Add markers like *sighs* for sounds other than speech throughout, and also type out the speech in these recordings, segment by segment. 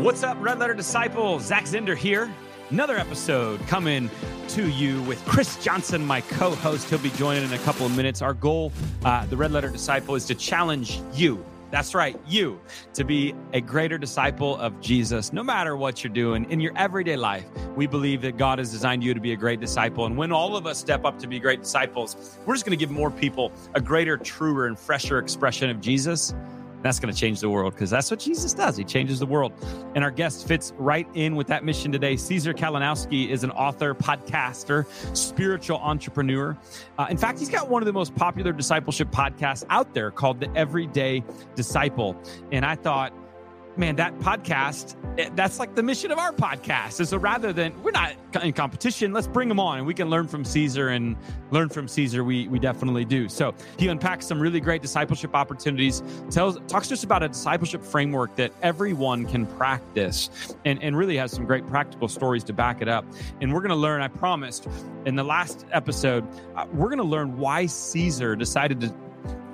What's up, Red Letter Disciples? Zach Zehnder here. Another episode coming to you with Chris Johnson, my co host. He'll be joining in a couple of minutes. Our goal, uh, the Red Letter Disciple, is to challenge you. That's right, you, to be a greater disciple of Jesus, no matter what you're doing in your everyday life. We believe that God has designed you to be a great disciple. And when all of us step up to be great disciples, we're just going to give more people a greater, truer, and fresher expression of Jesus that's going to change the world because that's what Jesus does. He changes the world. And our guest fits right in with that mission today. Caesar Kalinowski is an author, podcaster, spiritual entrepreneur. Uh, in fact, he's got one of the most popular discipleship podcasts out there called The Everyday Disciple. And I thought, man, that podcast, eh, that's like the mission of our podcast. And so rather than, we're not in competition, let's bring them on and we can learn from Caesar and learn from Caesar. We, we definitely do. So he unpacks some really great discipleship opportunities, tells, talks to us about a discipleship framework that everyone can practice and, and really has some great practical stories to back it up. And we're going to learn, I promised in the last episode, uh, we're going to learn why Caesar decided to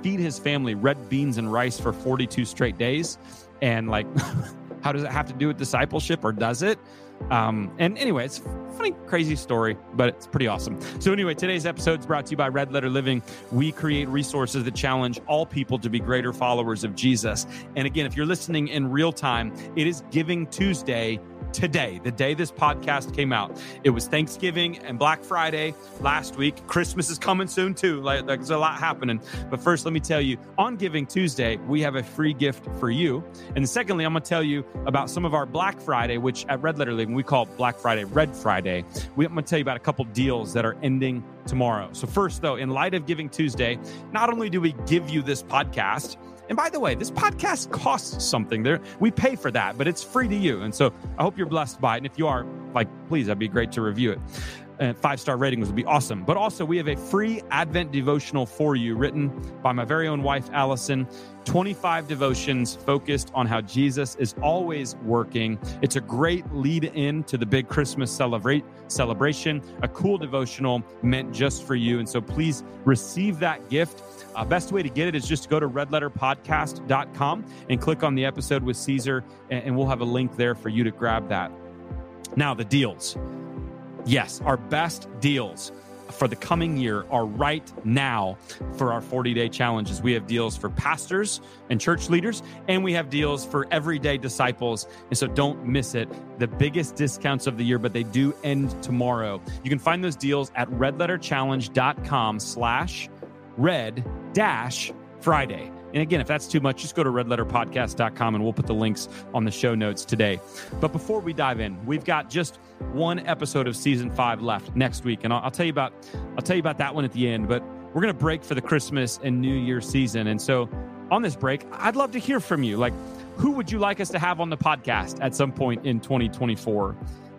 feed his family red beans and rice for 42 straight days and like *laughs* how does it have to do with discipleship or does it? Um, and anyway it's a funny crazy story but it's pretty awesome. So anyway today's episode is brought to you by red letter living. We create resources that challenge all people to be greater followers of jesus. And again if you're listening in real time it is giving tuesday today, the day this podcast came out. It was Thanksgiving and Black Friday last week. Christmas is coming soon too. Like there's a lot happening. But first, let me tell you, on Giving Tuesday, we have a free gift for you. And secondly, I'm going to tell you about some of our Black Friday, which at Red Letter Living we call Black Friday Red Friday. We, I'm going to tell you about a couple deals that are ending tomorrow. So first, though, in light of Giving Tuesday, not only do we give you this podcast and by the way, this podcast costs something. There, we pay for that, but it's free to you. And so I hope you're blessed by it. And if you are, like, please, that'd be great to review it. Five star ratings would be awesome. But also, we have a free Advent devotional for you, written by my very own wife, Allison. 25 devotions focused on how Jesus is always working. It's a great lead in to the big Christmas celebrate celebration, a cool devotional meant just for you. And so please receive that gift. Uh, best way to get it is just to go to redletterpodcast.com and click on the episode with Caesar, and, and we'll have a link there for you to grab that. Now, the deals. Yes, our best deals for the coming year are right now for our 40 day challenges. We have deals for pastors and church leaders, and we have deals for everyday disciples. And so don't miss it. The biggest discounts of the year, but they do end tomorrow. You can find those deals at redletterchallenge.com slash red dash Friday. And again, if that's too much, just go to redletterpodcast.com and we'll put the links on the show notes today. But before we dive in, we've got just one episode of season five left next week. And I'll, I'll tell you about I'll tell you about that one at the end. But we're gonna break for the Christmas and New Year season. And so on this break, I'd love to hear from you. Like, who would you like us to have on the podcast at some point in 2024?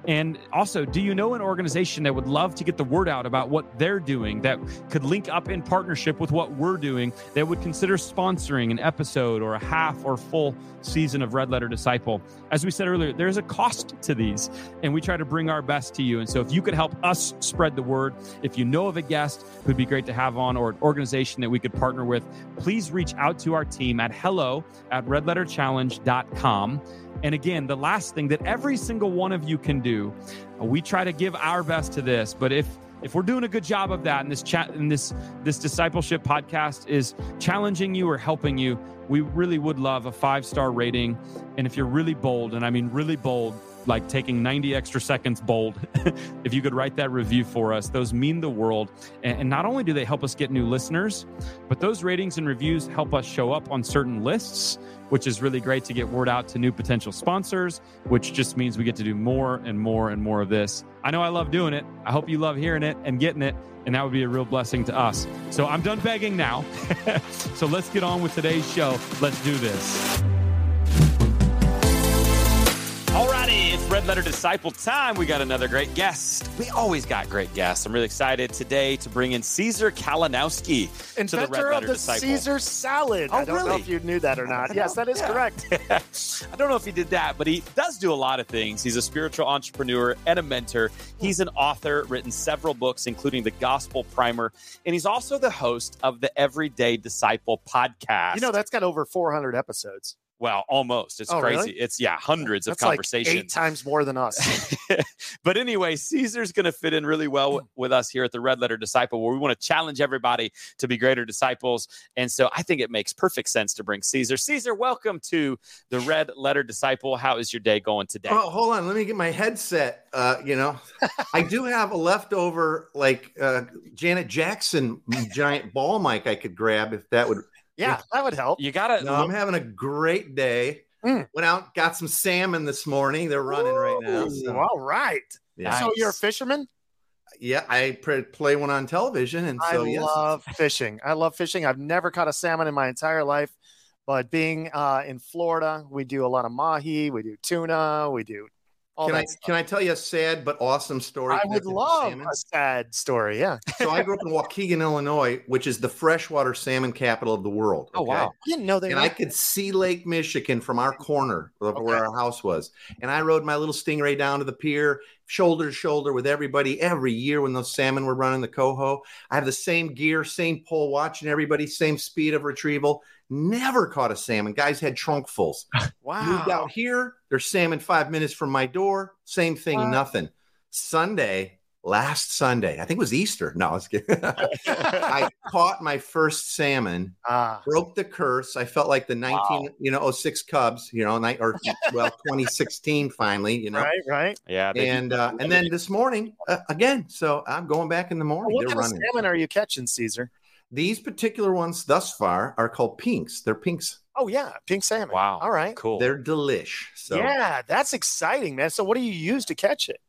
And also, do you know an organization that would love to get the word out about what they're doing that could link up in partnership with what we're doing that would consider sponsoring an episode or a half or full season of Red Letter Disciple? As we said earlier, there's a cost to these, and we try to bring our best to you. And so, if you could help us spread the word, if you know of a guest who'd be great to have on or an organization that we could partner with, please reach out to our team at hello at redletterchallenge.com. And again, the last thing that every single one of you can do, uh, we try to give our best to this, but if if we're doing a good job of that and this chat and this this discipleship podcast is challenging you or helping you, we really would love a five star rating. And if you're really bold, and I mean really bold, like taking 90 extra seconds bold, *laughs* if you could write that review for us, those mean the world. And, not only do they help us get new listeners, but those ratings and reviews help us show up on certain lists, which is really great to get word out to new potential sponsors, which just means we get to do more and more and more of this. I know I love doing it. I hope you love hearing it and getting it. And that would be a real blessing to us. So I'm done begging now. *laughs* so let's get on with today's show. Let's do this. Red Letter Disciple time. We got another great guest. We always got great guests. I'm really excited today to bring in Caesar Kalinowski Inventor to the Red Letter of the Disciple. Caesar salad. Oh, I don't really? know if you knew that or not. *laughs* Yes, that is Yeah. correct. *laughs* I don't know if he did that, but he does do a lot of things. He's a spiritual entrepreneur and a mentor. He's an author, written several books, including the Gospel Primer, and he's also the host of the Everyday Disciple podcast. You know, that's got over 400 episodes. Well, almost. It's Oh, crazy. really? It's yeah, hundreds of That's like conversations. eight times more than us. *laughs* but anyway, Caesar's going to fit in really well w- with us here at the Red Letter Disciple, where we want to challenge everybody to be greater disciples. And so I think it makes perfect sense to bring Caesar. Caesar, welcome to the Red Letter Disciple. How is your day going today? Oh, hold on. Let me get my headset. Uh, you know, I do have a leftover like uh, Janet Jackson giant ball mic I could grab if that would. Yeah, that would help. You got to. No, I'm having a great day. Mm. Went out, got some salmon this morning. They're running right now. So, all right. yeah. So you're a fisherman? yeah, I play one on television, and so I yes, love fishing. I love fishing. I've never caught a salmon in my entire life, but being uh, in Florida, we do a lot of mahi, we do tuna, we do all can I stuff. can I tell you a sad but awesome story? I would love a sad story. Yeah. *laughs* So I grew up in Waukegan, Illinois, which is the freshwater salmon capital of the world. Oh, okay? wow. I didn't know they and. I could see Lake Michigan from our corner of Okay. where our house was. And I rode my little stingray down to the pier, shoulder to shoulder with everybody every year when those salmon were running the coho. I have the same gear, same pole, watching everybody, same speed of retrieval. Never caught a salmon. Guys had trunkfuls. *laughs* wow. Moved out here. There's salmon five minutes from my door. Same thing, Wow. nothing. Sunday, last Sunday, I think it was Easter. No, I was kidding. *laughs* I caught my first salmon Ah, broke the curse. I felt like the 19, you know, 06 Cubs, you know, ni- or *laughs* well, 2016 finally, you know. right, right. yeah. And uh, and then this morning uh, again. So I'm going back in the morning. what They're kind of running. salmon are you catching, Caesar? These particular ones thus far are called pinks. They're pinks. Oh yeah, pink salmon. wow. All right. Cool. They're delish. So Yeah, that's exciting, man. So what do you use to catch it?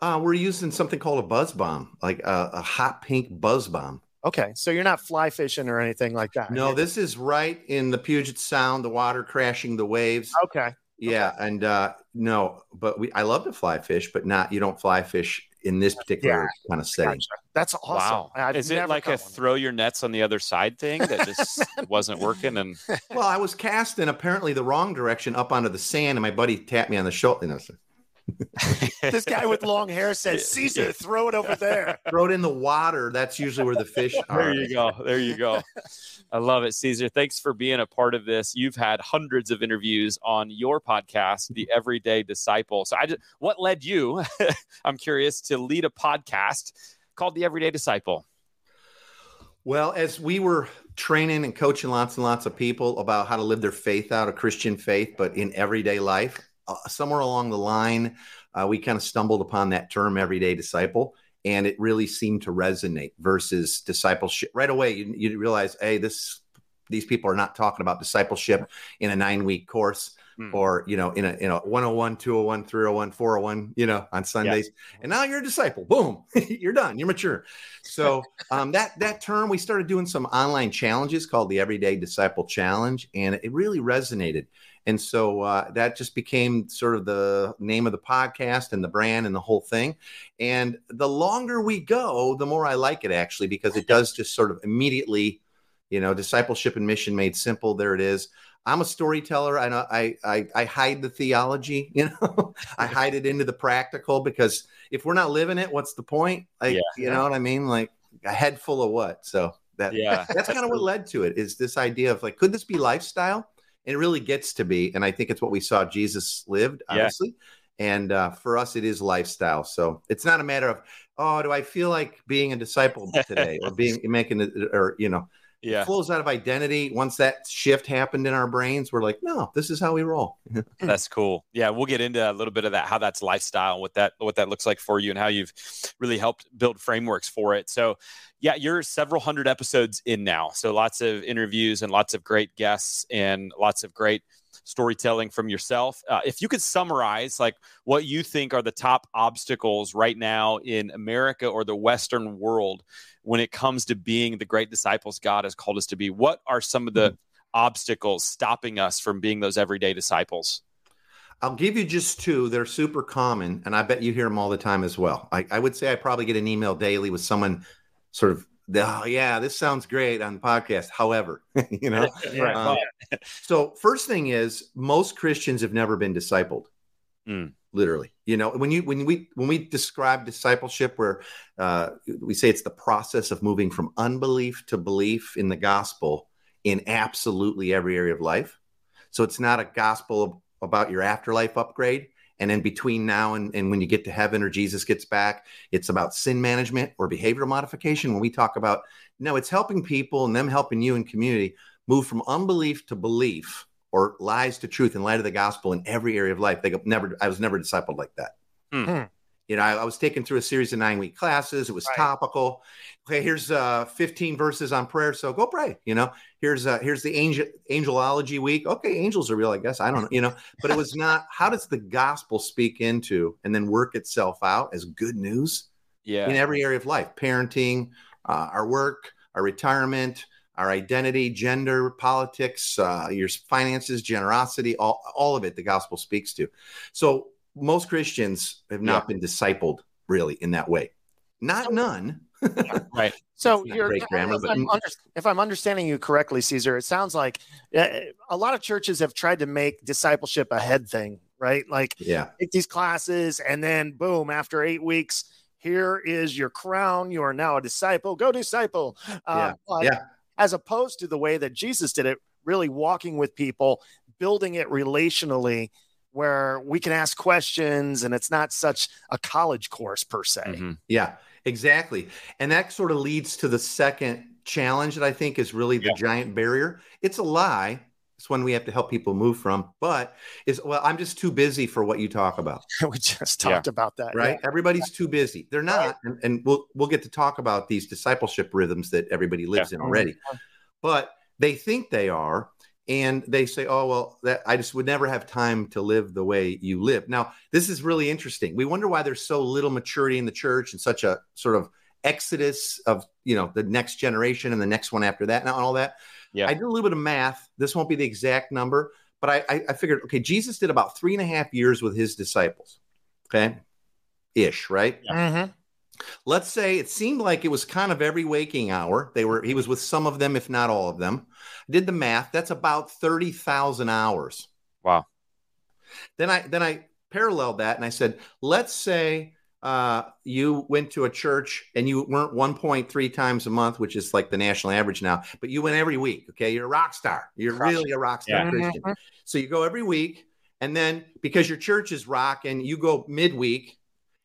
uh, we're using something called a buzz bomb, like a, a hot pink buzz bomb. Okay, so you're not fly fishing or anything like that. No, this is right in the Puget Sound, the water crashing the waves. Okay. Yeah, and uh no, but we I love to fly fish, but not you don't fly fish in this particular kind of setting. Gotcha. That's awesome. Wow. I've Is it like a one. throw your nets on the other side thing that *laughs* just wasn't working? And Well, I was cast in apparently the wrong direction up onto the sand, and my buddy tapped me on the shoulder. You know, so, *laughs* this guy with long hair says, Caesar, throw it over there. *laughs* throw it in the water. That's usually where the fish *laughs* are. There you go. There you go. I love it, Caesar. Thanks for being a part of this. You've had hundreds of interviews on your podcast, The Everyday Disciple. So, I just, what led you? I'm curious to lead a podcast called The Everyday Disciple. Well, as we were training and coaching lots and lots of people about how to live their faith out, a Christian faith, but in everyday life, somewhere along the line, uh, we kind of stumbled upon that term everyday disciple. And it really seemed to resonate versus discipleship. Right away, you, you realize, hey, this these people are not talking about discipleship in a nine week course Hmm. or you know in a in a 101 201 301 401 you know on sundays and now you're a disciple boom *laughs* you're done you're mature so um, that that term we started doing some online challenges called the everyday disciple challenge and it really resonated and so uh, that just became sort of the name of the podcast and the brand and the whole thing. And the longer we go the more i like it actually because it does just sort of immediately you know discipleship and mission made simple. There it is. I'm a storyteller. I know i i, I hide the theology *laughs* you know? I *laughs* hide it into the practical because if we're not living it what's the point? Like Yeah. you know what i mean? Like a head full of what? So that Yeah. that's kind of what led to it is this idea of like could this be lifestyle and it really gets to be and i think it's what we saw jesus lived Yeah. obviously and uh, for us it is lifestyle so it's not a matter of oh do i feel like being a disciple *laughs* today or being making it or you know Yeah. it flows out of identity once that shift happened in our brains we're like no this is how we roll *laughs* That's cool. Yeah, we'll get into a little bit of that, how that's lifestyle, what that what that looks like for you, and how you've really helped build frameworks for it. So, yeah, you're several hundred episodes in now, so lots of interviews and lots of great guests and lots of great storytelling from yourself. Uh, if you could summarize, like what you think are the top obstacles right now in America or the Western world when it comes to being the great disciples God has called us to be, what are some of the obstacles stopping us from being those everyday disciples? I'll give you just two. They're super common, and I bet you hear them all the time as well. I, I would say I probably get an email daily with someone sort of, oh, yeah, this sounds great on the podcast. However, *laughs* you know, *laughs* Yeah. Um, *laughs* so first thing is most Christians have never been discipled. Mm. Literally, you know, when you when we when we describe discipleship, where uh, we say it's the process of moving from unbelief to belief in the gospel in absolutely every area of life. So it's not a gospel about your afterlife upgrade. And in between now and, and when you get to heaven or Jesus gets back, it's about sin management or behavioral modification. When we talk about, no, it's helping people and them helping you in community move from unbelief to belief or lies to truth in light of the gospel in every area of life. They go, never, I was never discipled like that. Hmm. You know, I, I, was taken through a series of nine week classes. It was Right. topical. Okay, here's uh 15 verses on prayer. So go pray. You know, here's uh here's the angel angelology week. Okay, angels are real, I guess. I don't know, you know, but it was not how does the gospel speak into and then work itself out as good news Yeah. in every area of life, parenting, uh, our work, our retirement, our identity, gender, politics, uh, your finances, generosity, all, all of it, the gospel speaks to. So most Christians have not been discipled really in that way. Not none. *laughs* Right. So you're, great grammar, if, but- I'm under, if I'm understanding you correctly, Caesar, it sounds like uh, a lot of churches have tried to make discipleship a head thing, right? Like Yeah. take these classes and then boom, after eight weeks, here is your crown. You are now a disciple. Go disciple. Uh, Yeah. but Yeah. As opposed to the way that Jesus did it, really walking with people, building it relationally, where we can ask questions and it's not such a college course per se. Mhm. Yeah, exactly. And that sort of leads to the second challenge that I think is really the Yeah. giant barrier. It's a lie. It's one we have to help people move from, but is well, I'm just too busy for what you talk about. *laughs* we just Yeah. talked about that. right? Everybody's too busy. They're not, Right. and, and we'll we'll get to talk about these discipleship rhythms that everybody lives in already. Oh, but they think they are, and they say, "Oh well, that I just would never have time to live the way you live." Now, this is really interesting. We wonder why there's so little maturity in the church and such a sort of exodus of you know the next generation and the next one after that and all that. Yeah. I did a little bit of math. This won't be the exact number, but I, I, I figured, okay, Jesus did about three and a half years with his disciples. Okay, ish, right? Mhm. let's say it seemed like it was kind of every waking hour they were he was with some of them if not all of them did the math that's about 30,000 hours Wow. then i then i paralleled that and i said let's say uh, you went to a church and you weren't 1.3 times a month which is like the national average now but you went every week okay you're a rock star you're Crush really a rock star Yeah. christian Mhm. so you go every week and then because your church is rock and you go midweek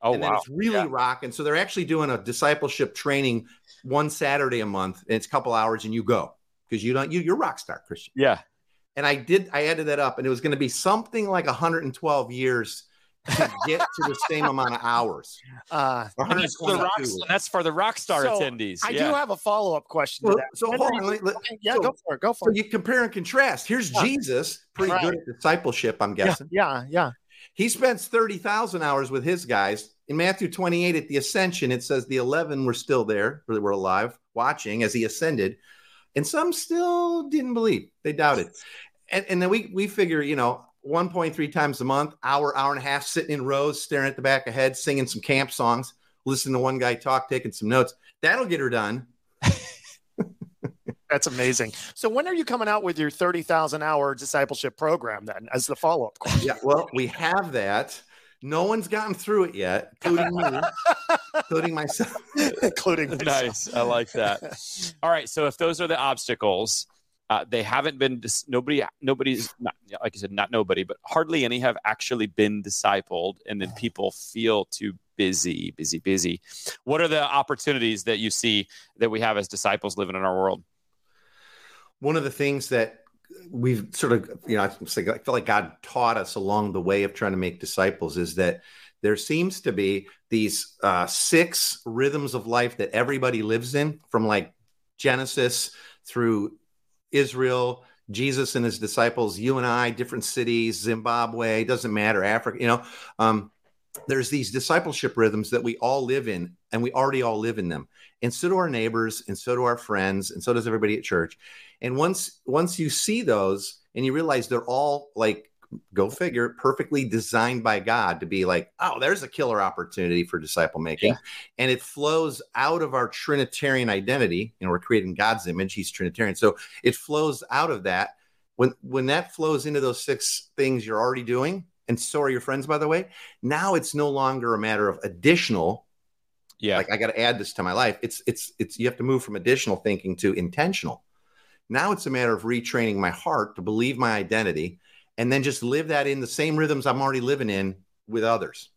Oh and then wow. it's really Yeah. rocking. So they're actually doing a discipleship training one Saturday a month, and it's a couple hours, and you go because you don't you you're a rock star Christian. Yeah. And I did I added that up, and it was going to be something like 112 years to get to the same amount of hours. Uh, that's, for the rock, that's for the rock star So, attendees. I yeah. do have a follow up question So, to that. so When hold on, let- let- yeah, so- go for it. Go so for it. you compare and contrast. Here's Yeah. Jesus, pretty Right. good at discipleship, I'm Yeah, guessing. yeah, yeah. He spends 30,000 hours with his guys. In Matthew 28 at the ascension, it says the 11 were still there, or they were alive, watching as he ascended. And some still didn't believe. They doubted. And, and then we, we figure, you know, 1.3 times a month, hour, hour and a half, sitting in rows, staring at the back of head, singing some camp songs, listening to one guy talk, taking some notes. That'll get her done. *laughs* That's amazing. So when are you coming out with your 30,000 hour discipleship program then as the follow up question? Yeah, well, we have that. No one's gotten through it yet, including me, including myself. *laughs* Including myself. nice. I like that. All right. So if those are the obstacles, uh, they haven't been dis- nobody. Nobody's not like I said, not nobody, but hardly any have actually been discipled, and then people feel too busy, busy, busy. What are the opportunities that you see that we have as disciples living in our world? one of the things that we've sort of, you know, I feel like God taught us along the way of trying to make disciples is that there seems to be these uh, six rhythms of life that everybody lives in from like Genesis through Israel, Jesus and his disciples, you and I, different cities, Zimbabwe, doesn't matter, Africa, you know. Um, there's these discipleship rhythms that we all live in, and we already all live in them. And so do our neighbors, and so do our friends, and so does everybody at church. And once once you see those and you realize they're all like go figure perfectly designed by God to be like, oh, there's a killer opportunity for disciple making. Yeah. And it flows out of our Trinitarian identity. You know, we're creating God's image, He's Trinitarian. So it flows out of that. When when that flows into those six things you're already doing, and so are your friends, by the way, now it's no longer a matter of additional Yeah. like I got to add this to my life. It's it's it's you have to move from additional thinking to intentional. Now it's a matter of retraining my heart to believe my identity and then just live that in the same rhythms I'm already living in with others.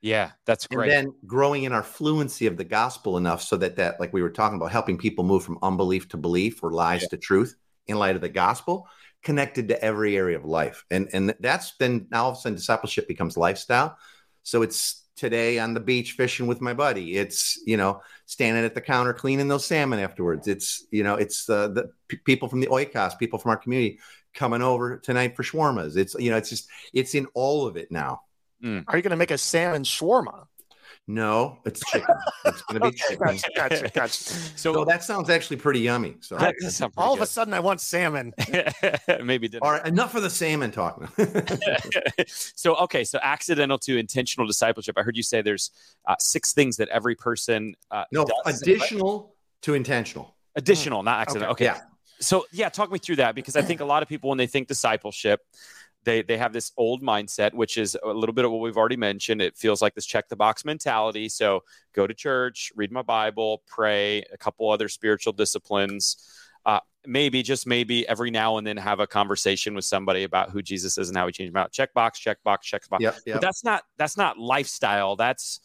Yeah, that's great. And then growing in our fluency of the gospel enough so that that like we were talking about helping people move from unbelief to belief or lies yeah. to truth in light of the gospel connected to every area of life. And and that's then now all of a sudden discipleship becomes lifestyle. So it's today on the beach fishing with my buddy. It's you know standing at the counter cleaning those salmon afterwards. It's you know it's uh, the p- people from the oikos, people from our community coming over tonight for shawarmas. It's you know it's just it's in all of it now. Mm. Are you going to make a salmon shawarma? No, it's chicken. It's going to be okay, chicken. Gotcha, gotcha, gotcha. So, so, that sounds actually pretty yummy. So all of a sudden, I want salmon. *laughs* Maybe dinner. All right, enough of the salmon talk. *laughs* so okay, so accidental to intentional discipleship. I heard you say there's uh, six things that every person. Uh, no, additional to intentional. Additional, not accidental. Okay. okay. Yeah. So yeah, talk me through that because I think a lot of people when they think discipleship, they they have this old mindset which is a little bit of what we've already mentioned. It feels like this check the box mentality. So go to church read my bible pray a couple other spiritual disciplines. Uh, maybe just maybe every now and then have a conversation with somebody about who jesus is and how he changed him out check box check box check box yep, yep. but that's not that's not lifestyle. That's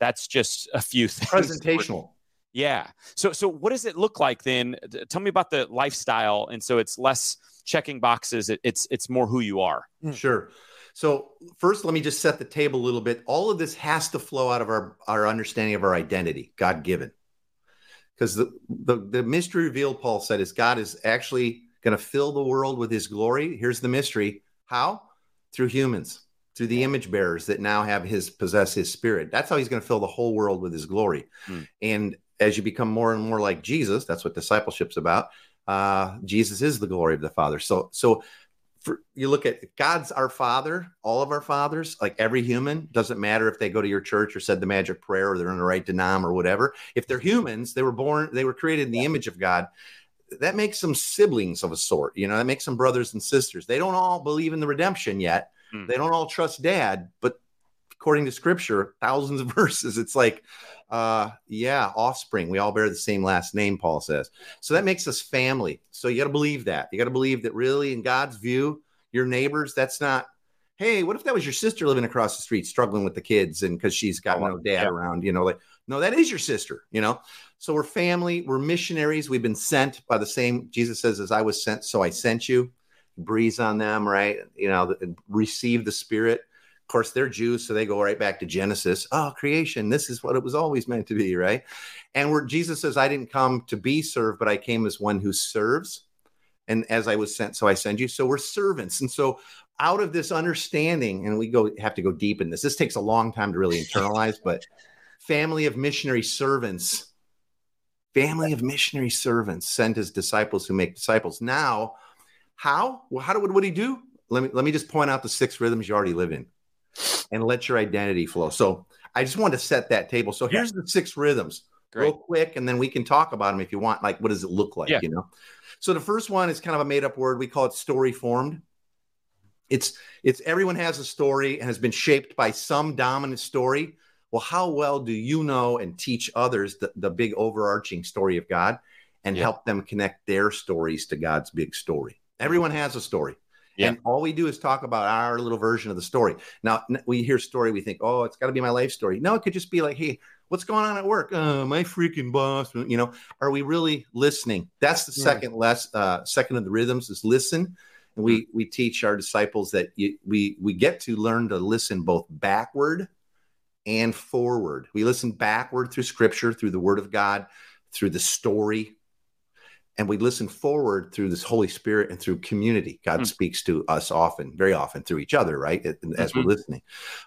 that's just a few things. Presentational yeah so so what does it look like then tell me about the lifestyle and so it's less checking boxes. It, it's it's more who you are. Hmm. Sure. So first, let me just set the table a little bit. All of this has to flow out of our our understanding of our identity, God given. Because the, the the mystery revealed, Paul said, is God is actually going to fill the world with His glory. Here's the mystery: how through humans, through the image bearers that now have His possess His Spirit. That's how He's going to fill the whole world with His glory. Hmm. And as you become more and more like Jesus, that's what discipleship's about uh, Jesus is the glory of the Father. So, so for, you look at God's our Father, all of our fathers, like every human, doesn't matter if they go to your church or said the magic prayer or they're in the right denom or whatever. If they're humans, they were born, they were created in the image of God. That makes them siblings of a sort. You know, that makes them brothers and sisters. They don't all believe in the redemption yet. Hmm. They don't all trust dad, but according to scripture, thousands of *laughs* verses, it's like uh, yeah, offspring. We all bear the same last name, Paul says. So that makes us family. So you got to believe that. You got to believe that really, in God's view, your neighbors, that's not, hey, what if that was your sister living across the street struggling with the kids and because she's got oh, no dad yeah. around, you know, like, no, that is your sister, you know? So we're family, we're missionaries. We've been sent by the same, Jesus says, as I was sent, so I sent you. Breathe on them, right? You know, receive the spirit. Of course, they're Jews, so they go right back to Genesis. Oh, creation, this is what it was always meant to be, right? And where Jesus says, I didn't come to be served, but I came as one who serves. And as I was sent, so I send you. So we're servants. And so out of this understanding, and we go have to go deep in this. This takes a long time to really internalize, but family of missionary servants, family of missionary servants sent as disciples who make disciples. Now, how? Well, how do what would he do? Let me let me just point out the six rhythms you already live in and let your identity flow. So I just wanted to set that table. So here's yeah. the six rhythms, Great. real quick, and then we can talk about them if you want. Like, what does it look like? Yeah. You know. So the first one is kind of a made up word. We call it story formed. It's it's everyone has a story and has been shaped by some dominant story. Well, how well do you know and teach others the, the big overarching story of God and yeah. help them connect their stories to God's big story? Everyone has a story. Yeah. And all we do is talk about our little version of the story. Now, we hear story, we think, oh, it's got to be my life story. No, it could just be like, hey, what's going on at work? Uh, my freaking boss. You know, are we really listening? That's the second yeah. less uh, second of the rhythms is listen. And we we teach our disciples that you, we we get to learn to listen both backward and forward. We listen backward through Scripture, through the Word of God, through the story and we listen forward through this Holy Spirit and through community. God mm speaks to us often, very often through each other, right? As mm-hmm. we're listening.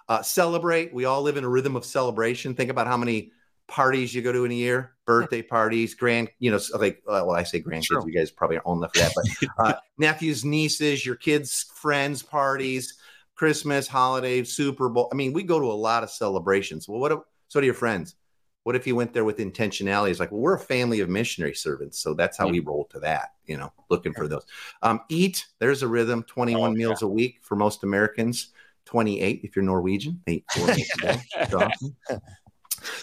Uh, celebrate. We all live in a rhythm of celebration. Think about how many parties you go to in a year, birthday parties, grand, you know, like, uh, well, I say grandkids, sure. you guys probably aren't old enough for that, but *laughs* uh, nephews, nieces, your kids' friends' parties, Christmas, holiday, Super Bowl. I mean, we go to a lot of celebrations. Well, what, so do your friends? What if you went there with intentionality? It's like, well, we're a family of missionary servants, so that's how we roll to that. You know, looking for those. Um, eat. There's a rhythm. 21 oh, meals yeah. a week for most Americans. 28 if you're Norwegian. Eight four *laughs*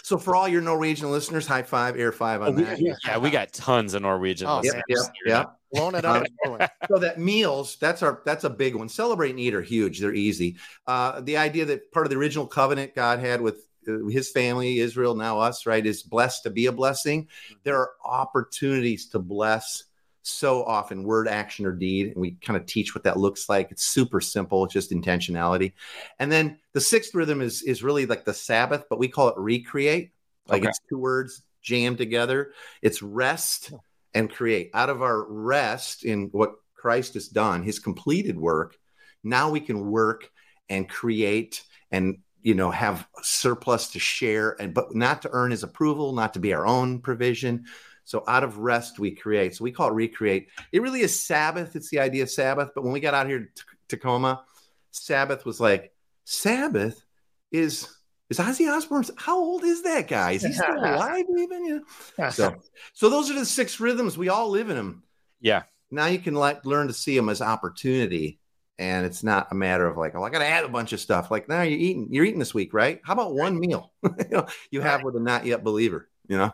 So for all your Norwegian listeners, high five, air five on Oh, we- that. yeah, we got tons of Norwegian Oh, listeners. Yep, yep, yep. Blowing it up. *laughs* so that meals that's our that's a big one celebrate and eat are huge they're easy uh the idea that part of the original covenant god had with Uh, his family israel now us right is blessed to be a blessing. Mm-hmm. There are opportunities to bless so often word action or deed and we kind of teach what that looks like. It's super simple it's just intentionality. And then the sixth rhythm is is really like the sabbath but we call it recreate. Like Okay. it's two words jammed together. It's rest and create. Out of our rest in what Christ has done, his completed work. Now we can work and create and you know have surplus to share and but not to earn his approval, not to be our own provision. So out of rest we create. So we call it recreate. It really is Sabbath. It's the idea of Sabbath. But when we got out here to Tacoma, Sabbath was like Sabbath is is Ozzy Osbourne. How old is that guy? Is he *laughs* still alive even? You *laughs* know? So, so those are the six rhythms. We all live in them. Yeah. Now you can like learn to see them as opportunity, and it's not a matter of like, oh, I got to add a bunch of stuff. Like now you're eating, you're eating this week, right? How about one meal *laughs* you, know, you have with a not yet believer? You know,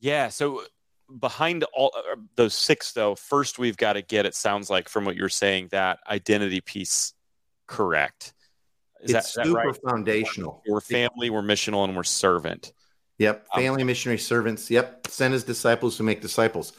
Yeah. So behind all uh, those six, though, first we've got to get. It sounds like from what you're saying that identity piece correct. Is that, it's that super right? foundational. We're family, we're missional, and we're servant. Yep. Um, Family missionary servants. Yep. Send his disciples to make disciples.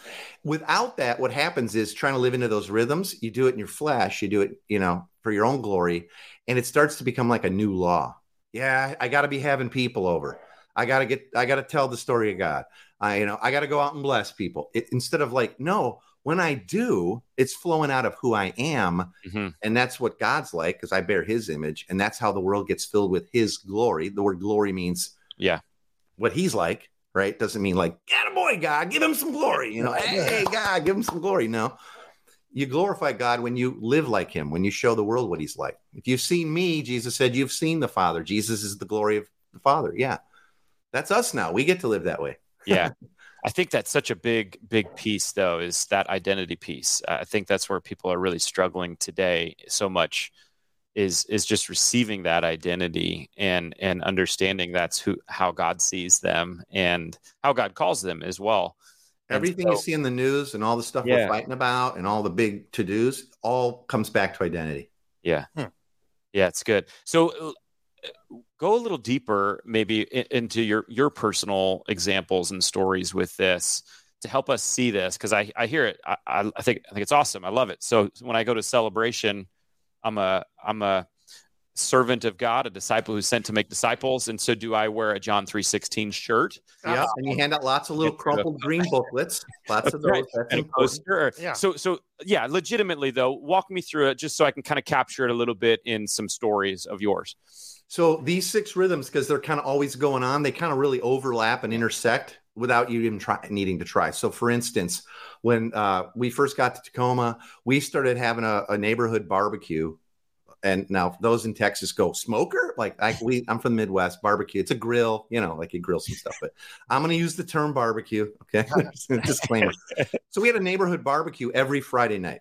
Without that, what happens is trying to live into those rhythms. You do it in your flesh. You do it, you know, for your own glory. And it starts to become like a new law. Yeah. I got to be having people over. I got to get, I got to tell the story of God. I, you know, I got to go out and bless people. It, instead of like, no, when I do, it's flowing out of who I am. Mhm. And that's what God's like because I bear his image. And that's how the world gets filled with his glory. The word glory means Yeah. What he's like, right? Doesn't mean like, get a boy, God, give him some glory. You know, hey, God, give him some glory. No, you glorify God when you live like him, when you show the world what he's like. If you've seen me, Jesus said, you've seen the Father. Jesus is the glory of the Father. Yeah. That's us now. We get to live that way. Yeah. *laughs* I think that's such a big, big piece, though, is that identity piece. I think that's where people are really struggling today so much is is just receiving that identity and and understanding that's who how God sees them and how God calls them as well. And Everything you see in the news and all the stuff Yeah. we're fighting about and all the big to dos all comes back to identity. Yeah. Hmm. Yeah, it's good. So uh, go a little deeper maybe into your your personal examples and stories with this to help us see this because I, I hear it I, I I think I think it's awesome I love it so when I go to celebration I'm a I'm a servant of God a disciple who's sent to make disciples and so do I wear a John 316 shirt Yeah. And you hand out lots of little Get rid of- crumpled green booklets. Lots of That's right. those. That's and a poster. Yeah. So, so yeah, legitimately though, walk me through it just so I can kind of capture it a little bit in some stories of yours. So these six rhythms, because they're kind of always going on, they kind of really overlap and intersect without you even try, needing to try. So, for instance, when uh, we first got to Tacoma, we started having a, a neighborhood barbecue. And now those in Texas go smoker. Like I, we, I'm from the Midwest. Barbecue. It's a grill, you know, like you grill some stuff. But I'm going to use the term barbecue. Okay, *laughs* disclaimer. So we had a neighborhood barbecue every Friday night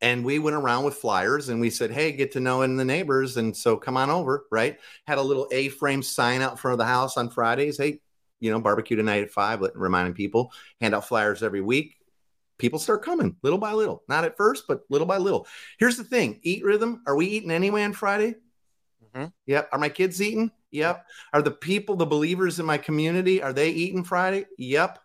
and we went around with flyers and we said hey get to know in the neighbors and so come on over right had a little a-frame sign out front of the house on fridays hey you know barbecue tonight at five reminding people hand out flyers every week people start coming little by little not at first but little by little here's the thing eat rhythm are we eating anyway on friday Mhm. yep are my kids eating yep are the people the believers in my community are they eating friday yep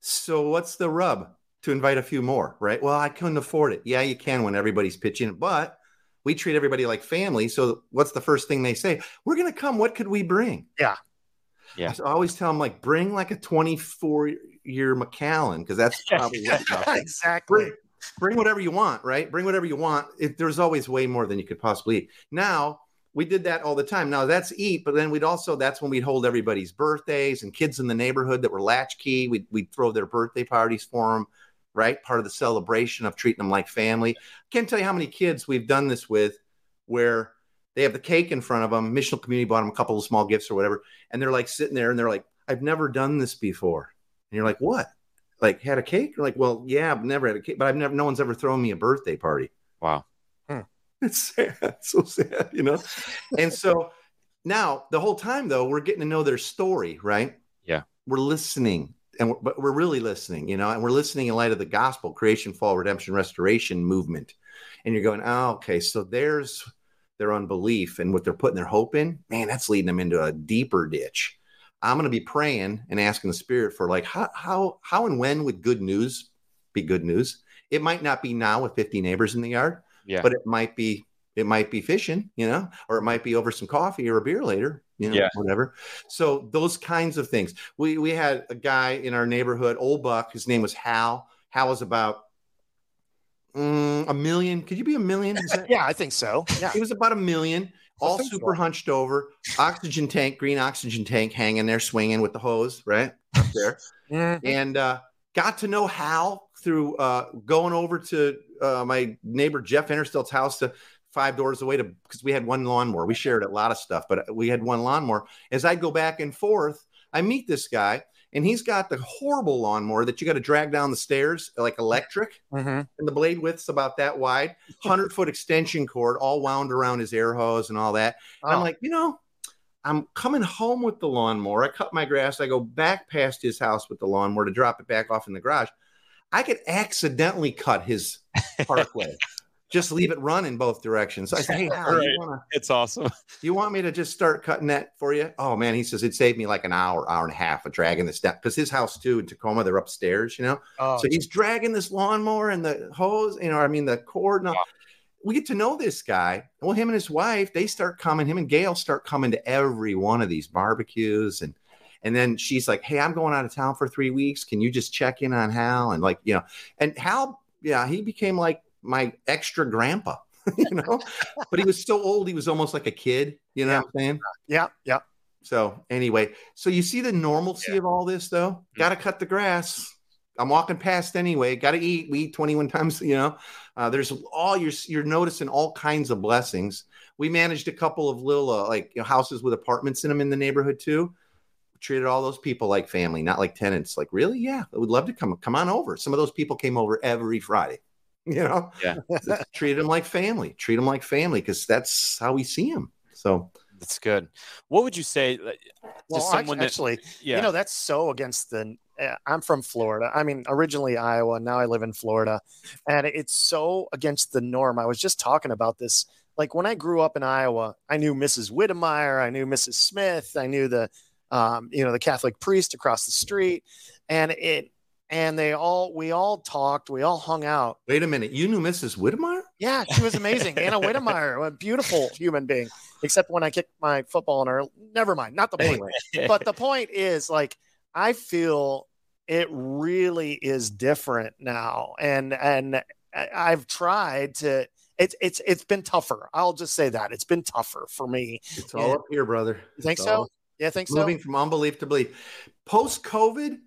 so what's the rub to invite a few more, right? Well, I couldn't afford it. Yeah, you can when everybody's pitching, but we treat everybody like family. So what's the first thing they say? We're going to come. What could we bring? Yeah. Yeah. So I always tell them like, bring like a 24 year Macallan because that's *laughs* probably what exactly. bring, bring whatever you want, right? Bring whatever you want. It, there's always way more than you could possibly eat. Now we did that all the time. Now that's eat, but then we'd also that's when we'd hold everybody's birthdays and kids in the neighborhood that were latchkey. We'd we'd throw their birthday parties for them, right? Part of the celebration of treating them like family. I Can't tell you how many kids we've done this with, where they have the cake in front of them. Missional community bought them a couple of small gifts or whatever, and they're like sitting there and they're like, "I've never done this before," and you're like, "What?" Like had a cake? You're like, well, yeah, I've never had a cake, but I've never. No one's ever thrown me a birthday party. Wow. Hmm. *laughs* It's sad, so sad, you know. and so now the whole time though, we're getting to know their story, right? Yeah. We're listening and we're, but we're really listening, you know, and we're listening in light of the gospel, creation, fall, redemption, restoration movement. And you're going, oh, okay, so there's their unbelief and what they're putting their hope in. Man, that's leading them into a deeper ditch. I'm going to be praying and asking the Spirit for like how how how and when would good news be good news? It might not be now with 50 neighbors in the yard, Yeah. but it might be it might be fishing, you know, or it might be over some coffee or a beer later, you know, Yeah. whatever. So those kinds of things. We we had a guy in our neighborhood, Old Buck. His name was Hal. Hal was about mm, a million. Could you be a million? *laughs* Yeah, I think so. Yeah. He was about a million, all think so. super hunched over, oxygen tank, green oxygen tank hanging there, swinging with the hose, right up there Mhm. and uh, got to know Hal through uh, going over to uh, my neighbor Jeff Interstelt's house to five doors away to because we had one lawnmower. We shared a lot of stuff, but we had one lawnmower. As I go back and forth, I meet this guy, and he's got the horrible lawnmower that you got to drag down the stairs like electric, Mhm. and the blade width's about that wide, *laughs* hundred foot extension cord all wound around his air hose and all that. And I'm Oh. like, you know, I'm coming home with the lawnmower. I cut my grass. I go back past his house with the lawnmower to drop it back off in the garage. I could accidentally cut his *laughs* parkway. Just leave it run in both directions. So I said, hey, Hal, Right. wanna, It's awesome. *laughs* you want me to just start cutting that for you? Oh, man. He says, it saved me like an hour, hour and a half of dragging this down. Because his house, too, in Tacoma, they're upstairs, you know? Oh, So he's dragging this lawnmower and the hose, you know, I mean, the cord. And all. We get to know this guy. Well, him and his wife, they start coming, him and Gail start coming to every one of these barbecues. And and then she's like, Hey, I'm going out of town for three weeks. Can you just check in on Hal? And like, you know, and Hal, yeah, he became like my extra grandpa, *laughs* you know, but he was so old, he was almost like a kid, you know what I'm saying? yeah, yeah. So anyway, so you see the normalcy of all this though. Got to cut the grass. I'm walking past anyway. Got to eat. We eat 21 times. You know, uh, there's all you're you're noticing all kinds of blessings. We managed a couple of little uh, like you know, houses with apartments in them in the neighborhood too. Treated all those people like family, not like tenants. Like really, yeah, I would love to come come on over. Some of those people came over every Friday. *laughs* You know, Yeah. *laughs* treat them like family. Treat them like family because that's how we see them. So That's good. What would you say? like, Well, to someone that, actually, yeah, you know, that's so against the. uh, I'm from Florida. I mean, originally Iowa. Now I live in Florida, and it's so against the norm. I was just talking about this. Like when I grew up in Iowa, I knew Mrs. Whittemire, I knew Mrs. Smith, I knew the, um, you know, the Catholic priest across the street, and it, and they all, we all talked, we all hung out. wait a minute, you knew Mrs. Whittemire? Yeah, she was amazing. Anna Whittemire, a beautiful human being, except when I kicked my football in her. Never mind, not the point. *laughs* but the point is, like, I feel it really is different now, and and I've tried to. It's it's it's been tougher. I'll just say that it's been tougher for me. It's all Yeah. up here, brother. You think It's so? all- Yeah, I think so. Moving from unbelief to belief. Post COVID,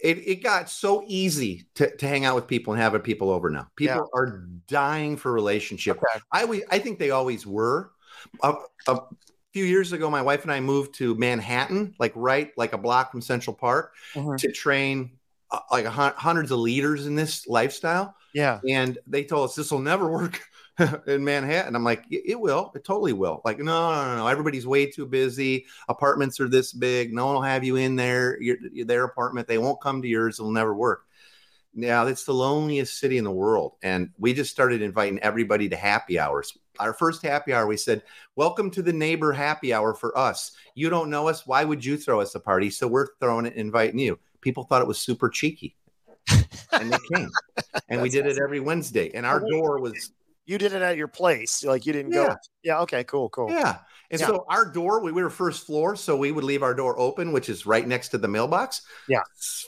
it, it got so easy to, to hang out with people and have people over now. People are dying for relationship. Okay. I we, I think they always were. A, a few years ago, my wife and I moved to Manhattan, like right like a block from Central Park, Mhm. to train uh, like a, hun- hundreds of leaders in this lifestyle. Yeah, and they told us this will never work *laughs* in Manhattan. I'm like, "It- will. It totally will. Like, no, no, no, no. Everybody's way too busy. Apartments are this big. No one will have you in there. Your, their apartment. They won't come to yours. It'll never work. Now, it's the loneliest city in the world. And we just started inviting everybody to happy hours. Our first happy hour, we said, Welcome to the neighbor happy hour for us. You don't know us. Why would you throw us a party? So we're throwing it, inviting you. People thought it was super cheeky. and they came. And we That's did it every Wednesday. And our door was you did it at your place. Like you didn't Yeah. go. Yeah. Okay. Cool. Cool. Yeah. And Yeah. so our door, we, we were first floor, so we would leave our door open, which is right next to the mailbox. Yeah.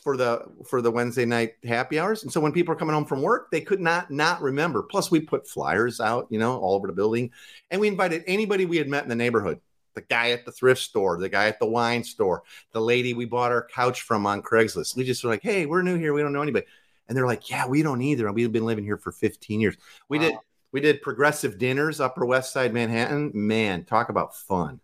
For the for the Wednesday night happy hours. And so when people are coming home from work, they could not not remember. Plus, we put flyers out, you know, all over the building. And we invited anybody we had met in the neighborhood. The guy at the thrift store, the guy at the wine store, the lady we bought our couch from on Craigslist. We just were like, hey, we're new here. We don't know anybody. And they're like, yeah, we don't either. And we've been living here for 15 years. We did Wow. We did progressive dinners, Upper West Side Manhattan. Man, talk about fun.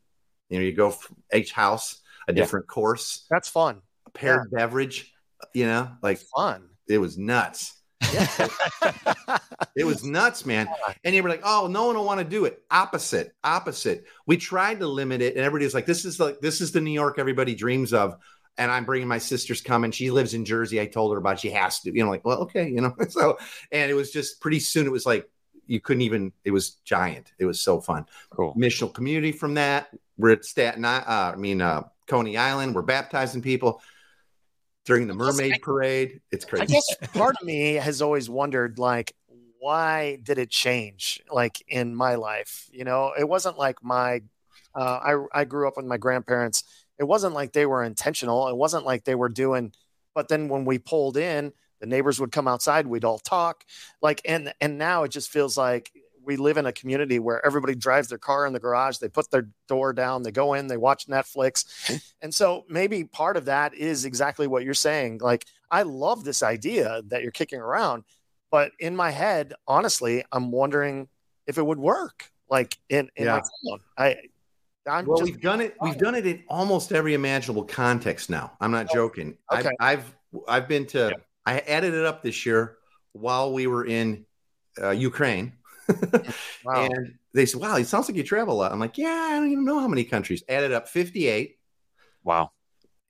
You know, you go from each house, a Yeah. different course, That's fun. a paired beverage, you know, like Fun. it was nuts. Yeah. *laughs* It was nuts, man. And you were like, oh, no one will want to do it. Opposite, opposite. We tried to limit it, and everybody's like, this is like this is the New York everybody dreams of. And I'm bringing my sister's coming. She lives in Jersey. I told her about. It. She has to. You know, like, well, okay, you know. *laughs* So, and it was just pretty soon. It was like you couldn't even. It was giant. It was so fun. Cool. Missional community from that. We're at Staten. I- Uh, I mean, uh, Coney Island. We're baptizing people during the I guess Mermaid I- Parade. It's crazy. I crazy. guess *laughs* part of me has always wondered, like, why did it change? Like in my life, you know, it wasn't like my. Uh, I I grew up with my grandparents. It wasn't like they were intentional. It wasn't like they were doing. But then when we pulled in, the neighbors would come outside. We'd all talk. Like and and now it just feels like we live in a community where everybody drives their car in the garage. They put their door down. They go in. They watch Netflix. *laughs* And so maybe part of that is exactly what you're saying. Like I love this idea that you're kicking around, but in my head, honestly, I'm wondering if it would work. Like in in my I I'm well, just we've done it. We've done it in almost every imaginable context now. I'm not oh, joking. okay. I've, I've I've been to. Yeah. I added it up this year while we were in uh, Ukraine, *laughs* wow. and they said, "Wow, it sounds like you travel a lot." I'm like, "Yeah, I don't even know how many countries." Added up 58, Wow.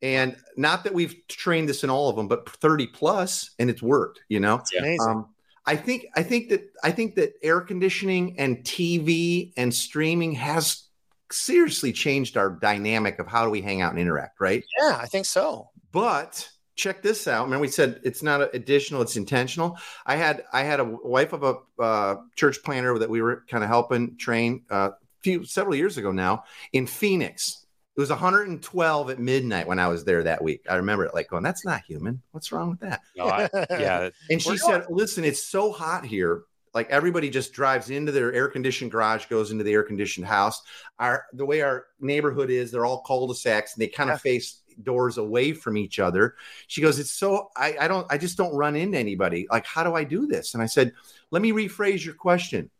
and not that we've trained this in all of them, but 30 plus, and it's worked. You know, It's amazing. um, I think I think that I think that air conditioning and TV and streaming has seriously changed our dynamic of how do we hang out and interact, right? yeah, I think so. But check this out. Remember, we said it's not additional; it's intentional. I had I had a wife of a uh, church planner that we were kind of helping train uh, a few several years ago now in Phoenix. It was 112 at midnight when I was there that week. I remember it like going, "That's not human. What's wrong with that?" No, I- yeah. *laughs* And she said, "Listen, it's so hot here. Like everybody just drives into their air conditioned garage, goes into the air conditioned house. Our the way our neighborhood is, they're all cul-de-sacs, and they kind of Yeah. face doors away from each other." She goes, "It's so I, I don't I just don't run into anybody. Like, how do I do this?" And I said, "Let me rephrase your question.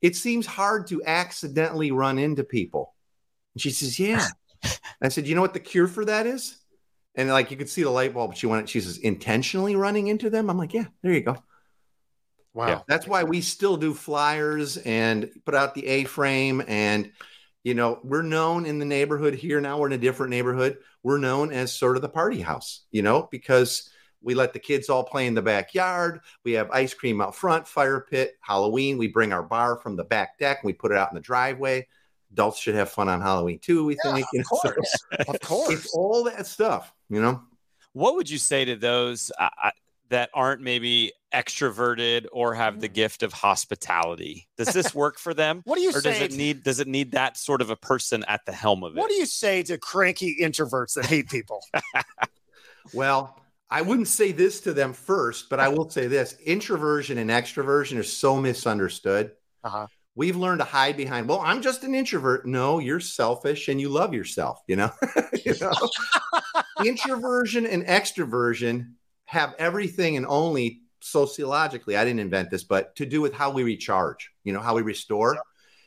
It seems hard to accidentally run into people." And she says, "Yeah." I said, "You know what the cure for that is?" And like you could see the light bulb. She went. She says, "Intentionally running into them." I'm like, "Yeah, there you go." Wow. Yeah. That's why we still do flyers and put out the A frame. And, you know, we're known in the neighborhood here now. We're in a different neighborhood. We're known as sort of the party house, you know, because we let the kids all play in the backyard. We have ice cream out front, fire pit, Halloween. We bring our bar from the back deck and we put it out in the driveway. Adults should have fun on Halloween too, we Yeah, think. of know, so course. of *laughs* it's course. all that stuff, you know. What would you say to those that aren't maybe extroverted or have the gift of hospitality? Does this *laughs* work for them? What do you or does say? it need does it need that sort of a person at the helm of it? what do you say to cranky introverts that hate people? *laughs* Well, I wouldn't say this to them first, but I will say this introversion and extroversion are so misunderstood. Uh-huh. We've learned to hide behind, well, I'm just an introvert. No, you're selfish and you love yourself, you know? *laughs* you know? Introversion and extroversion have everything and only sociologically, I didn't invent this, but to do with how we recharge, you know, how we restore.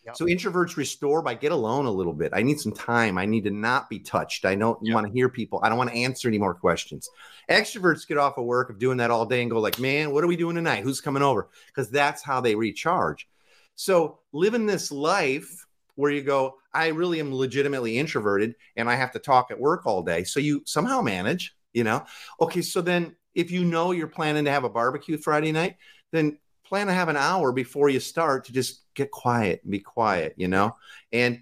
Yep. So introverts restore by get alone a little bit. I need some time. I need to not be touched. I don't Yep. want to hear people. I don't want to answer any more questions. Extroverts get off of work of doing that all day and go like, man, what are we doing tonight? Who's coming over? Because that's how they recharge. So living this life where you go, I really am legitimately introverted and I have to talk at work all day. So you somehow manage, you know? Okay, so then if you know you're planning to have a barbecue Friday night, then plan to have an hour before you start to just get quiet and be quiet, you know? And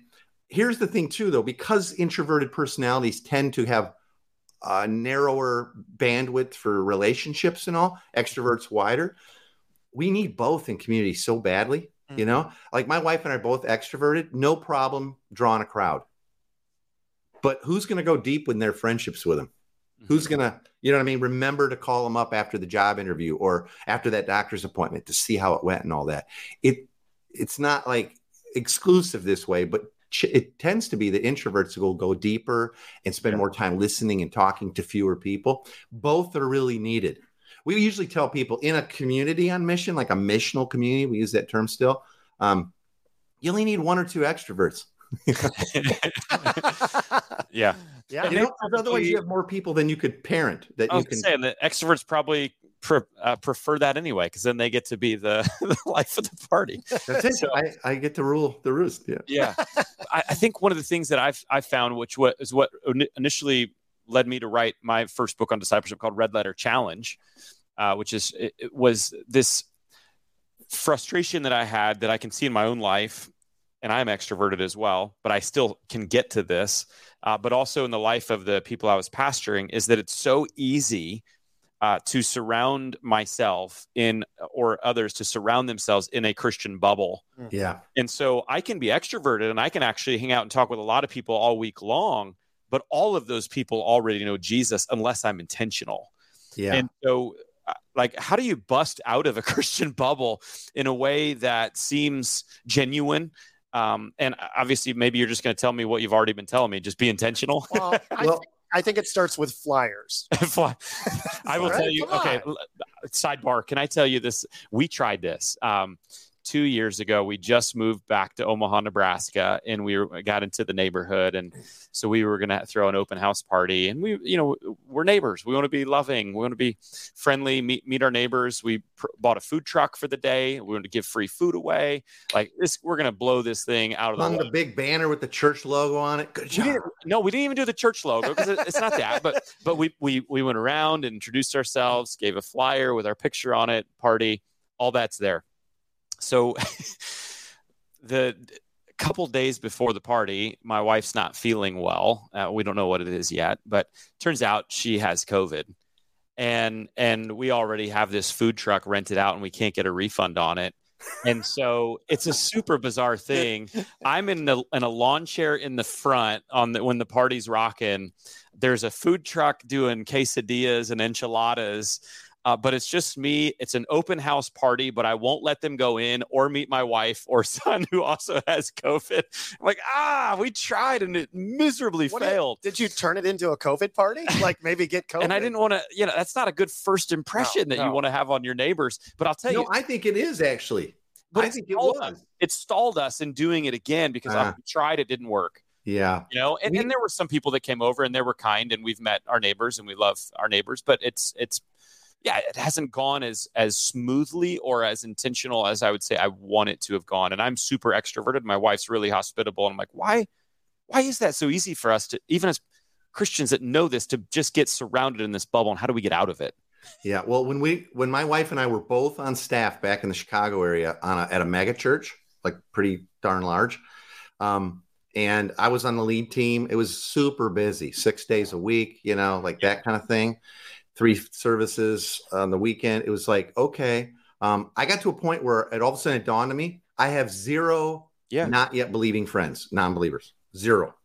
here's the thing, too, though, because introverted personalities tend to have a narrower bandwidth for relationships and all, extroverts wider. We need both in community so badly, you mm-hmm. know? Like my wife and I are both extroverted, no problem drawing a crowd. But who's going to go deep in their friendships with them? Who's going to, you know what I mean? Remember to call them up after the job interview or after that doctor's appointment to see how it went and all that. It it's not like exclusive this way, but ch- it tends to be that introverts will go deeper and spend Yeah. more time listening and talking to fewer people. Both are really needed. We usually tell people in a community on mission, like a missional community, we use that term still. Um, you only need one or two extroverts. *laughs* yeah. yeah. You know, 'cause otherwise you have more people than you could parent that I you was can. saying that extroverts probably pre- uh, prefer that anyway because then they get to be the, *laughs* the life of the party. That's it. So- I, I get to rule the roost. Yeah. Yeah, I, I think one of the things that I've I found, which what is what initially led me to write my first book on discipleship called Red Letter Challenge, uh, which is it, it was this frustration that I had that I can see in my own life, and I'm extroverted as well, but I still can get to this. Uh, but also in the life of the people I was pastoring, is that it's so easy uh, to surround myself in or others to surround themselves in a Christian bubble. Yeah. And so I can be extroverted and I can actually hang out and talk with a lot of people all week long, but all of those people already know Jesus unless I'm intentional. Yeah. And so, uh, like, how do you bust out of a *laughs* Christian bubble in a way that seems genuine? Um, and obviously, maybe you're just going to tell me what you've already been telling me. Just be intentional. Well, I, *laughs* Well- think, I think it starts with flyers. *laughs* Fly- *laughs* I will All right, tell you. Okay, on. l- sidebar. Can I tell you this? We tried this um, two years ago. We just moved back to Omaha, Nebraska, and we were, got into the neighborhood, and so we were going to throw an open house party. And we, you know, we're neighbors. We want to be loving. We want to be friendly. Meet meet our neighbors. We pr- bought a food truck for the day. We want to give free food away. Like this, we're going to blow this thing out of the Hung water. the big banner with the church logo on it. Good job. didn't, no, we didn't even do the church logo because it, it's not that. But but we we we went around and introduced ourselves, gave a flyer with our picture on it, party, all that's there. So *laughs* the couple days before the party, my wife's not feeling well. Uh, we don't know what it is yet, but turns out she has COVID. And and we already have this food truck rented out and we can't get a refund on it. And so it's a super bizarre thing. I'm in the in a lawn chair in the front on the when the party's rocking. There's a food truck doing quesadillas and enchiladas, uh, but it's just me. It's an open house party, but I won't let them go in or meet my wife or *laughs* son who also has COVID. I'm like, ah, we tried and it miserably What did- failed. Did you turn it into a COVID party? Like maybe get COVID? *laughs* and I didn't want to, you know, that's not a good first impression that you want to have on your neighbors. But I'll tell No, you, I think it is actually. but I think it was. us. It stalled us in doing it again because I Ah. tried, it didn't work. Yeah. you know and, We- and there were some people that came over and they were kind and we've met our neighbors and we love our neighbors but it's it's yeah it hasn't gone as as smoothly or as intentional as i would say i want it to have gone and i'm super extroverted my wife's really hospitable and i'm like why why is that so easy for us to even as christians that know this to just get surrounded in this bubble and how do we get out of it Yeah. Well, when we when my wife and I were both on staff back in the Chicago area on a, at a mega church, like pretty darn large, um, and I was on the lead team. It was super busy, six days a week, you know, like that kind of thing. Three services on the weekend. It was like okay. Um, I got to a point where it all of a sudden it dawned on me: I have zero Yeah. not yet believing friends, non-believers, zero,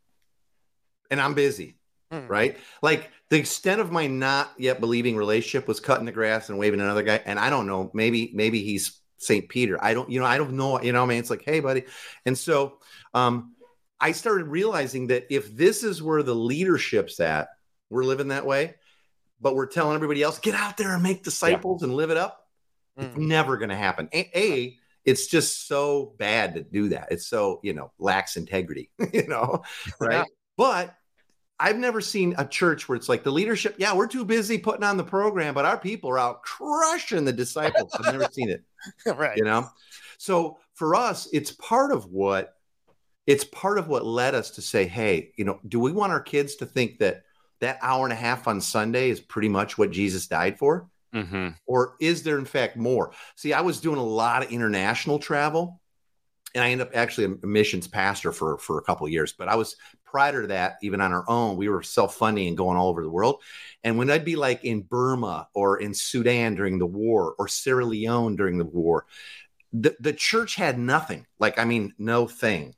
and I'm busy Hmm. right? Like the extent of my not yet believing relationship was cutting the grass and waving another guy. And I don't know, maybe, maybe he's St. Peter. I don't, you know, I don't know, you know, what I mean, it's like, hey, buddy. And so um, I started realizing that if this is where the leadership's at, we're living that way, but we're telling everybody else, get out there and make disciples and live it up. It's Mm. never going to happen. A, a, it's just so bad to do that. It's so, you know, lacks integrity, *laughs* you know, *laughs* right? Yeah. But I've never seen a church where it's like the leadership, yeah, we're too busy putting on the program, but our people are out crushing the disciples. I've never seen it, *laughs* right. you know? So for us, it's part of what it's part of what led us to say, hey, you know, do we want our kids to think that that hour and a half on Sunday is pretty much what Jesus died for? mm-hmm. or is there in fact more see i was doing a lot of international travel and i ended up actually a missions pastor for for a couple of years but i was prior to that even on our own we were self-funding and going all over the world and when i'd be like in burma or in sudan during the war or sierra leone during the war the, the church had nothing like i mean no thing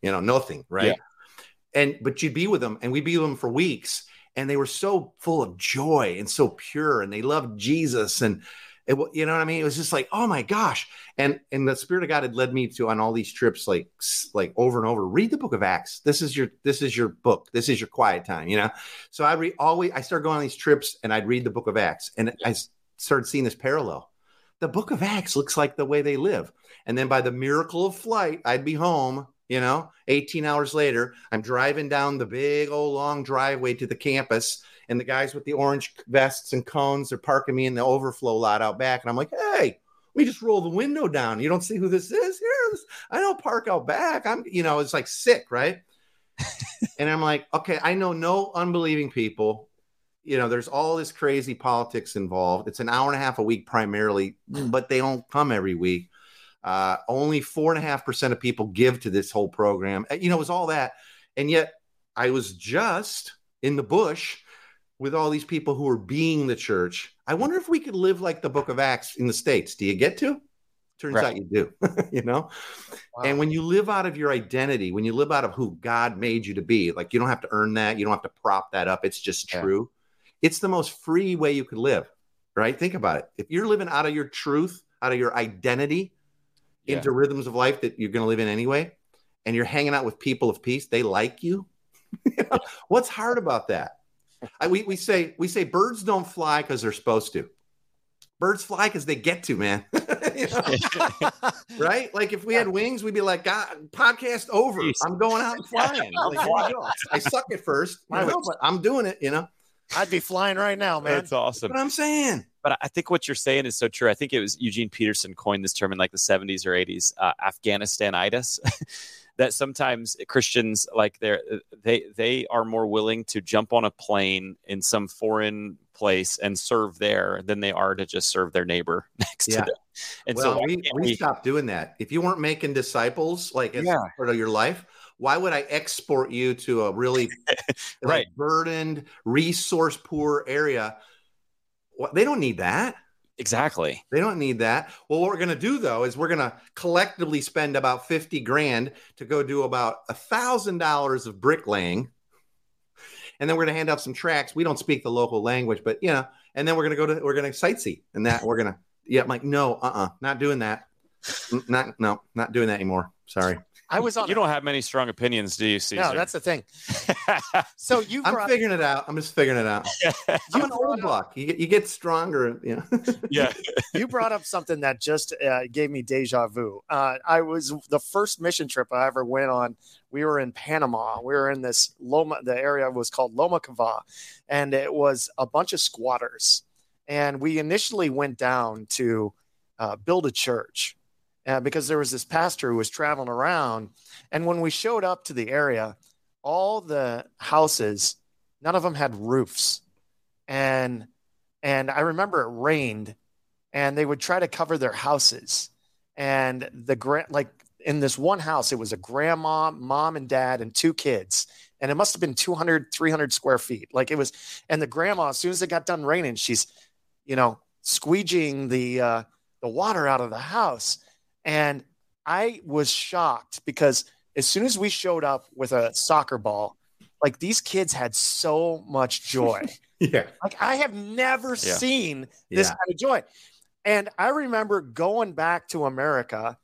you know nothing right Yeah. and but you'd be with them and we'd be with them for weeks and they were so full of joy and so pure and they loved jesus and it, you know what i mean? It was just like oh my gosh. And and the spirit of god had led me to on all these trips like like over and over read the book of acts. This is your this is your book. This is your quiet time you know? So i read always i started going on these trips and i'd read the book of acts and i started seeing this parallel. The book of acts looks like the way they live and then by the miracle of flight i'd be home you know 18 hours later i'm driving down the big old long driveway to the campus and the guys with the orange vests and cones are parking me in the overflow lot out back. And I'm like, hey, we just roll the window down. You don't see who this is here. I don't park out back. I'm, you know, it's like sick, right? *laughs* and I'm like, okay, I know no unbelieving people. You know, there's all this crazy politics involved. It's an hour and a half a week primarily, but they don't come every week. Uh, only four and a half percent of people give to this whole program. Uh, you know, it was all that. And yet I was just in the bush with all these people who are being the church. I wonder if we could live like the book of Acts in the States. Do you get to? Turns right. out you do, *laughs* you know? Wow. And when you live out of your identity, when you live out of who God made you to be, like you don't have to earn that, you don't have to prop that up. It's just yeah. true. It's the most free way you could live, right? Think about it. If you're living out of your truth, out of your identity yeah. into rhythms of life that you're going to live in anyway, and you're hanging out with people of peace, they like you. *laughs* What's hard about that? I, we, we say we say birds don't fly because they're supposed to. Birds fly because they get to, man. *laughs* *laughs* right? Like if we had wings, we'd be like, God, podcast over. I'm going out and flying. Like, I suck at first, know, but I'm doing it. You know, I'd be flying right now, man. That's awesome. What I'm saying. But I think what you're saying is so true. I think it was Eugene Peterson coined this term in like the 70s or 80s, uh, Afghanistanitis. *laughs* that sometimes Christians like they're they they are more willing to jump on a plane in some foreign place and serve there than they are to just serve their neighbor *laughs* next yeah. to them. And well, so we, we, we stopped doing that. If you weren't making disciples like as yeah. part of your life, why would I export you to a really *laughs* right. like, burdened, resource poor area? What, they don't need that. Exactly. They don't need that. Well, what we're going to do though is we're going to collectively spend about 50 grand to go do about a thousand dollars of bricklaying. And then we're going to hand out some tracts. We don't speak the local language, but you know, and then we're going to go to, we're going to sightsee and that we're going to, yeah, I'm like, no, uh-uh, not doing that. Not, no, not doing that anymore. Sorry. I was on. You don't have many strong opinions, do you, Caesar? No, that's the thing. *laughs* so you, I'm figuring it out. I'm just figuring it out. *laughs* I'm an old buck. You get, you get stronger. You know? *laughs* yeah. you brought up something that just uh, gave me deja vu. Uh, I was the first mission trip I ever went on. We were in Panama. We were in this Loma. The area was called Loma Cava, and it was a bunch of squatters. And we initially went down to uh, build a church uh, because there was this pastor who was traveling around. And when we showed up to the area, all the houses, none of them had roofs. And and I remember it rained and they would try to cover their houses. And the grand like in this one house, it was a grandma, mom and dad, and two kids. And it must have been 200, 300 square feet. Like it was, and the grandma, as soon as it got done raining, she's, you know, squeegeeing the uh, the water out of the house. And I was shocked because as soon as we showed up with a soccer ball, like these kids had so much joy. *laughs* yeah. Like I have never yeah. seen this yeah. kind of joy. And I remember going back to America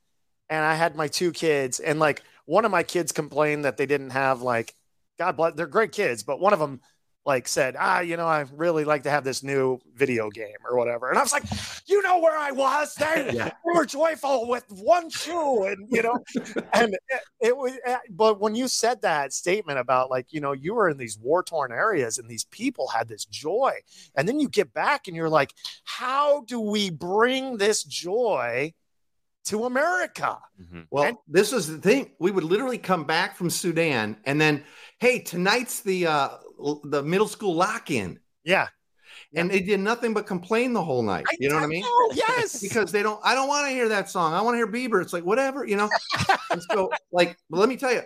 and I had my two kids and like one of my kids complained that they didn't have like God bless they're great kids, but one of them like said, ah, you know, I really like to have this new video game or whatever. And I was like, you know where I was? They, yeah. they were joyful with one shoe, and you know, and it, it, was. Eh, but when you said that statement about like, you know, you were in these war torn areas and these people had this joy, and then you get back and you're like, how do we bring this joy? To America. Mm-hmm. Well, and- this is the thing. We would literally come back from Sudan and then, hey, tonight's the uh, the middle school lock in. Yeah. And they did nothing but complain the whole night. You know what I mean? Oh, *laughs* yes. because they don't, I don't want to hear that song. I want to hear Bieber. It's like, whatever, you know? and so, like, let me tell you,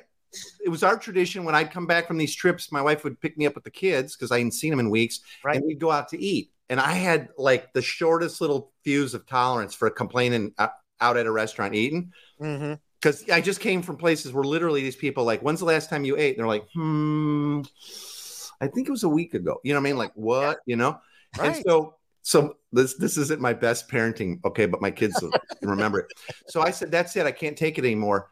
it was our tradition when I'd come back from these trips, my wife would pick me up with the kids because I hadn't seen them in weeks. Right. And we'd go out to eat. And I had like the shortest little fuse of tolerance for complaining out at a restaurant eating. Mm-hmm because I just came from places where literally these people like, when's the last time you ate? And they're like, hmm, I think it was a week ago. You know what I mean? Like *laughs* what? You know? Right. And so so this this isn't my best parenting, okay, but my kids *laughs* remember it. So I said, that's it. I can't take it anymore.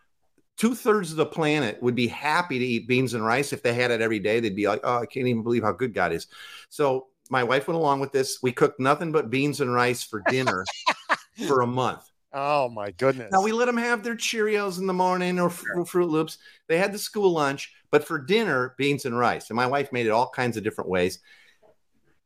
Two thirds of the planet would be happy to eat beans and rice if they had it every day. They'd be like, oh, I can't even believe how good God is. So my wife went along with this. We cooked nothing but beans and rice for dinner *laughs* for a month. Oh my goodness! Now we let them have their Cheerios in the morning or sure. Fruit Loops. They had the school lunch, but for dinner, beans and rice. And my wife made it all kinds of different ways.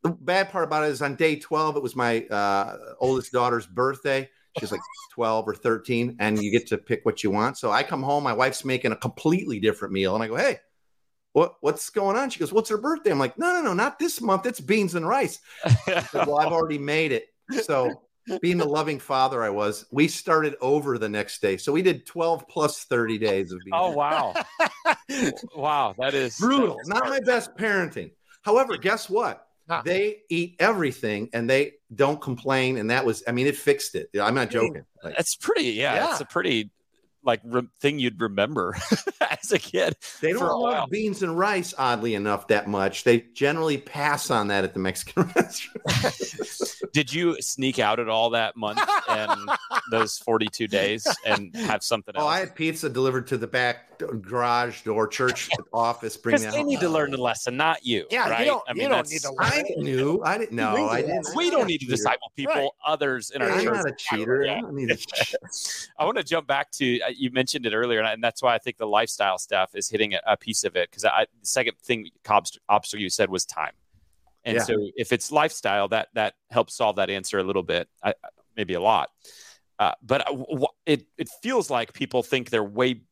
the bad part about it is on day 12, it was my uh, oldest daughter's birthday. She's like 12 or 13, and you get to pick what you want. So I come home, my wife's making a completely different meal, and I go, Hey, what, what's going on? She goes, What's her birthday? I'm like, No, no, no, not this month. It's beans and rice. Said, well, I've already made it. So being the loving father I was, we started over the next day. So we did 12 plus 30 days of being. Oh wow. *laughs* wow, that is brutal. that is Not my best parenting. However, guess what? Huh. They eat everything and they don't complain. And that was, I mean, it fixed it. I'm not joking. Like, That's pretty. Yeah, Yeah. it's a pretty like re- thing you'd remember *laughs* as a kid. they don't love beans and rice, oddly enough, that much. They generally pass on that at the Mexican *laughs* restaurant. Did you sneak out at all that month and *laughs* those 42 days and have something else? oh, I had pizza delivered to the back garage door, church office. Bring Because that they need to learn the lesson, not you. Yeah, right? you don't- I you don't need to I knew. I didn't know. I didn't. We don't need to Cheater. disciple people, Right. others in our I'm church. not a cheater. Yeah. I don't need to *laughs* I want to jump back to uh, you mentioned it earlier, and, I- and that's why I think the lifestyle stuff is hitting a, a piece of it. Because I the second thing obstacle you said was time, and Yeah. so if it's lifestyle, that that helps solve that answer a little bit, I, I- maybe a lot. Uh, but uh, w- it it feels like people think they're way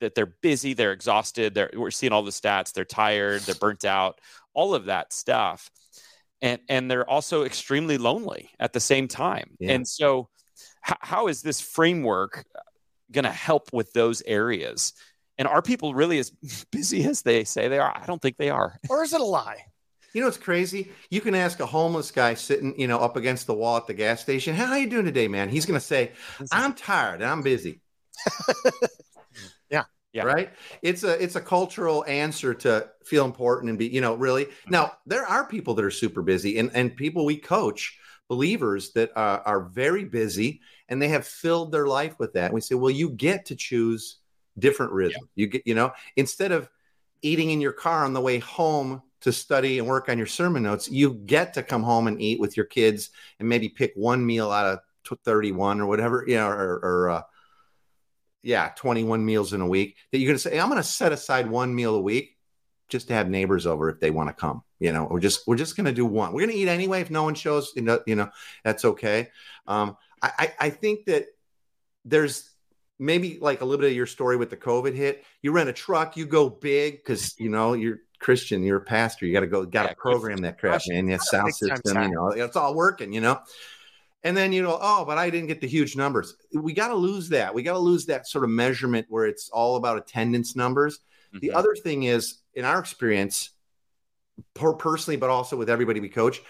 that they're busy, they're exhausted, they're we're seeing all the stats, they're tired, they're burnt out, all of that stuff. And and they're also extremely lonely at the same time. Yeah. And so h- how is this framework going to help with those areas? And are people really as *laughs* busy as they say they are? I don't think they are. or is it a lie? You know what's crazy? You can ask a homeless guy sitting, you know, up against the wall at the gas station, "How are you doing today, man?" He's going to say, "I'm tired and I'm busy." *laughs* Yeah. Yeah. Right? It's a it's a cultural answer to feel important and be, you know, really. Now, there are people that are super busy and and people we coach, believers that are, are very busy and they have filled their life with that. And we say, "Well, you get to choose different rhythm. You get, you know, instead of eating in your car on the way home to study and work on your sermon notes, you get to come home and eat with your kids and maybe pick one meal out of 31 or whatever, you know, or, or uh, yeah, 21 meals in a week that you're going to say, I'm going to set aside one meal a week just to have neighbors over if they want to come. You know, we're just, we're just going to do one. We're going to eat anyway. If no one shows, you know, you know, that's okay. Um, I, I, I think that there's, maybe like a little bit of your story with the COVID hit. You rent a truck, you go big because you know you're Christian, you're a pastor. You got to go, got to Yeah, program that crap, man. Yeah, sound system, you know, it's all working, you know. And then you know, oh, but I didn't get the huge numbers. We got to lose that. We got to lose that sort of measurement where it's all about attendance numbers. The Mhm. other thing is, in our experience, per- personally, but also with everybody we coach,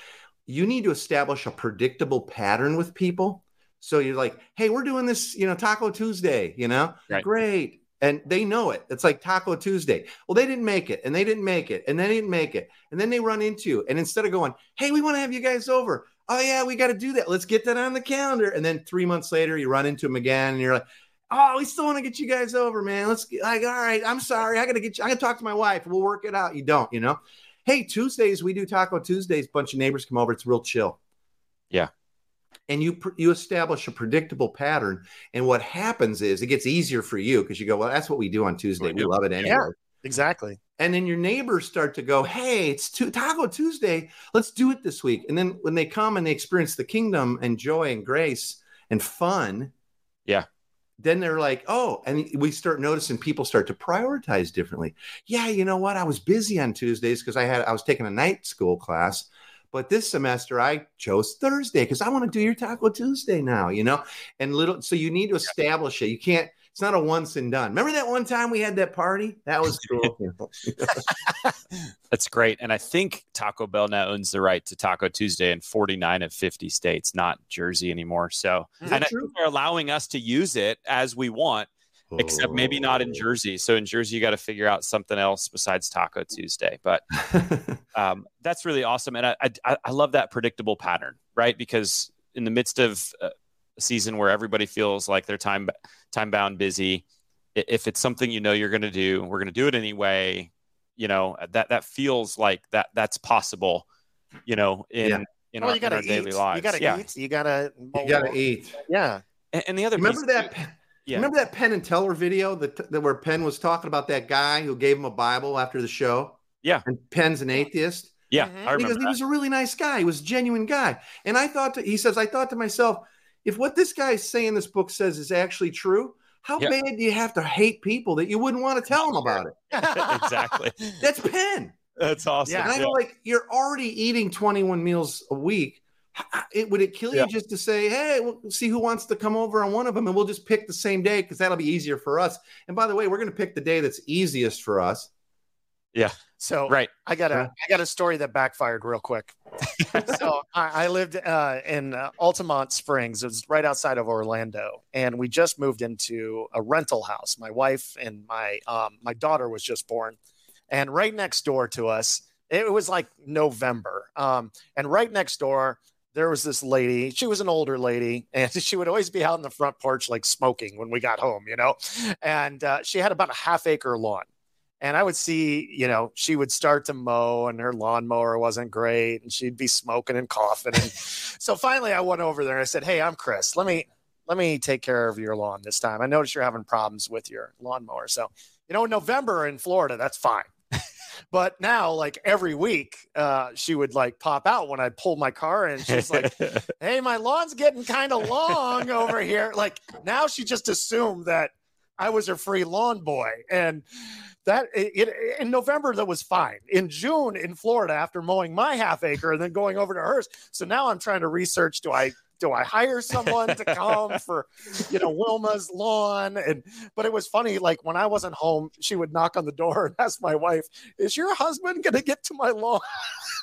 you need to establish a predictable pattern with people. So you're like, hey, we're doing this, you know, Taco Tuesday, you know, Right. great. And they know it. It's like Taco Tuesday. Well, they didn't make it, and they didn't make it, and they didn't make it. And then they run into you. And instead of going, hey, we want to have you guys over. Oh, yeah, we got to do that. Let's get that on the calendar. And then three months later, you run into them again, and you're like, oh, we still want to get you guys over, man. Let's get like, all right, I'm sorry. I got to get you, I got to talk to my wife. We'll work it out. You don't, you know? Hey, Tuesdays, we do Taco Tuesdays. Bunch of neighbors come over. It's real chill. Yeah. And you you establish a predictable pattern, and what happens is it gets easier for you because you go, well, that's what we do on Tuesday. We We love it anyway. Yeah. Exactly. And then your neighbors start to go, hey, it's Taco Tuesday. Let's do it this week. And then when they come and they experience the kingdom and joy and grace and fun, Yeah. then they're like, oh, and we start noticing people start to prioritize differently. Yeah, you know what? I was busy on Tuesdays because I had I was taking a night school class. But this semester I chose Thursday because I want to do your Taco Tuesday now, you know? And little so you need to establish it. You can't, it's not a once and done. Remember that one time we had that party? That was cool. *laughs* That's great. And I think Taco Bell now owns the right to Taco Tuesday in 49 of 50 states, not Jersey anymore. So, and they're allowing us to use it as we want, except maybe not in Oh. Jersey. So in Jersey, you got to figure out something else besides Taco Tuesday. But *laughs* um, that's really awesome. And I, I, I love that predictable pattern, right? Because in the midst of uh, a season where everybody feels like they're time, time bound busy, if it's something you know you're going to do, we're going to do it anyway. You know that that feels like that that's possible. You know, in Yeah. in, well, our, you gotta in our eat. daily lives. You gotta yeah. eat. You gotta. you gotta eat. Yeah. And, and the other Remember piece, that? Yeah. Remember that Penn and Teller video that, that where Penn was talking about that guy who gave him a Bible after the show? Yeah. And Penn's an atheist. Yeah, Mhm. I remember. because he was a really nice guy. He was a genuine guy. And I thought, to, he says, I thought to myself, if what this guy is saying this book says is actually true, how Yeah. bad do you have to hate people that you wouldn't want to tell them about it? *laughs* exactly. *laughs* That's Penn. That's awesome. Yeah. And I go like, you're already eating 21 meals a week. It would it kill you Yeah. just to say, hey, we'll see who wants to come over on one of them, and we'll just pick the same day because that'll be easier for us. And by the way, we're going to pick the day that's easiest for us. So Right. I got a Yeah. I got a story that backfired real quick. *laughs* so I, I lived uh, in uh, Altamonte Springs. It was right outside of Orlando, and we just moved into a rental house. My wife and my um, my daughter was just born, and right next door to us, it was like November, um, and right next door. There was this lady. She was an older lady, and *laughs* she would always be out on the front porch, like smoking when we got home, you know. And uh, she had about a half acre lawn and I would see, you know, she would start to mow and her lawnmower wasn't great and she'd be smoking and coughing. And *laughs* so finally I went over there and I said, Hey, I'm Chris. Let me let me take care of your lawn this time. I noticed you're having problems with your lawnmower. So, you know, in November in Florida, that's fine. *laughs* but now, like every week, uh, she would like pop out when I pull my car in. She's like, *laughs* hey, my lawn's getting kind of long over here. Like now she just assumed that I was her free lawn boy. And that it, it- in November, that was fine. In June in Florida, after mowing my half acre and then going over to hers. So now I'm trying to research do I do I hire someone to come *laughs* for you know Wilma's lawn and but it was funny like when I wasn't home she would knock on the door and ask my wife is your husband going to get to my lawn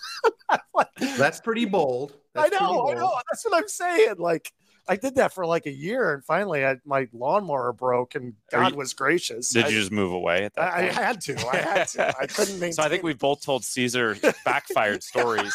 *laughs* like, That's pretty bold. I That's pretty know, I know. That's what I'm saying. Like, I did that for like a year, and finally, I, my lawnmower broke, and God you- was gracious. Did I, you just move away at that I, I had to. I had to. I couldn't maintain. *laughs* So I think we've both told Caesar backfired stories.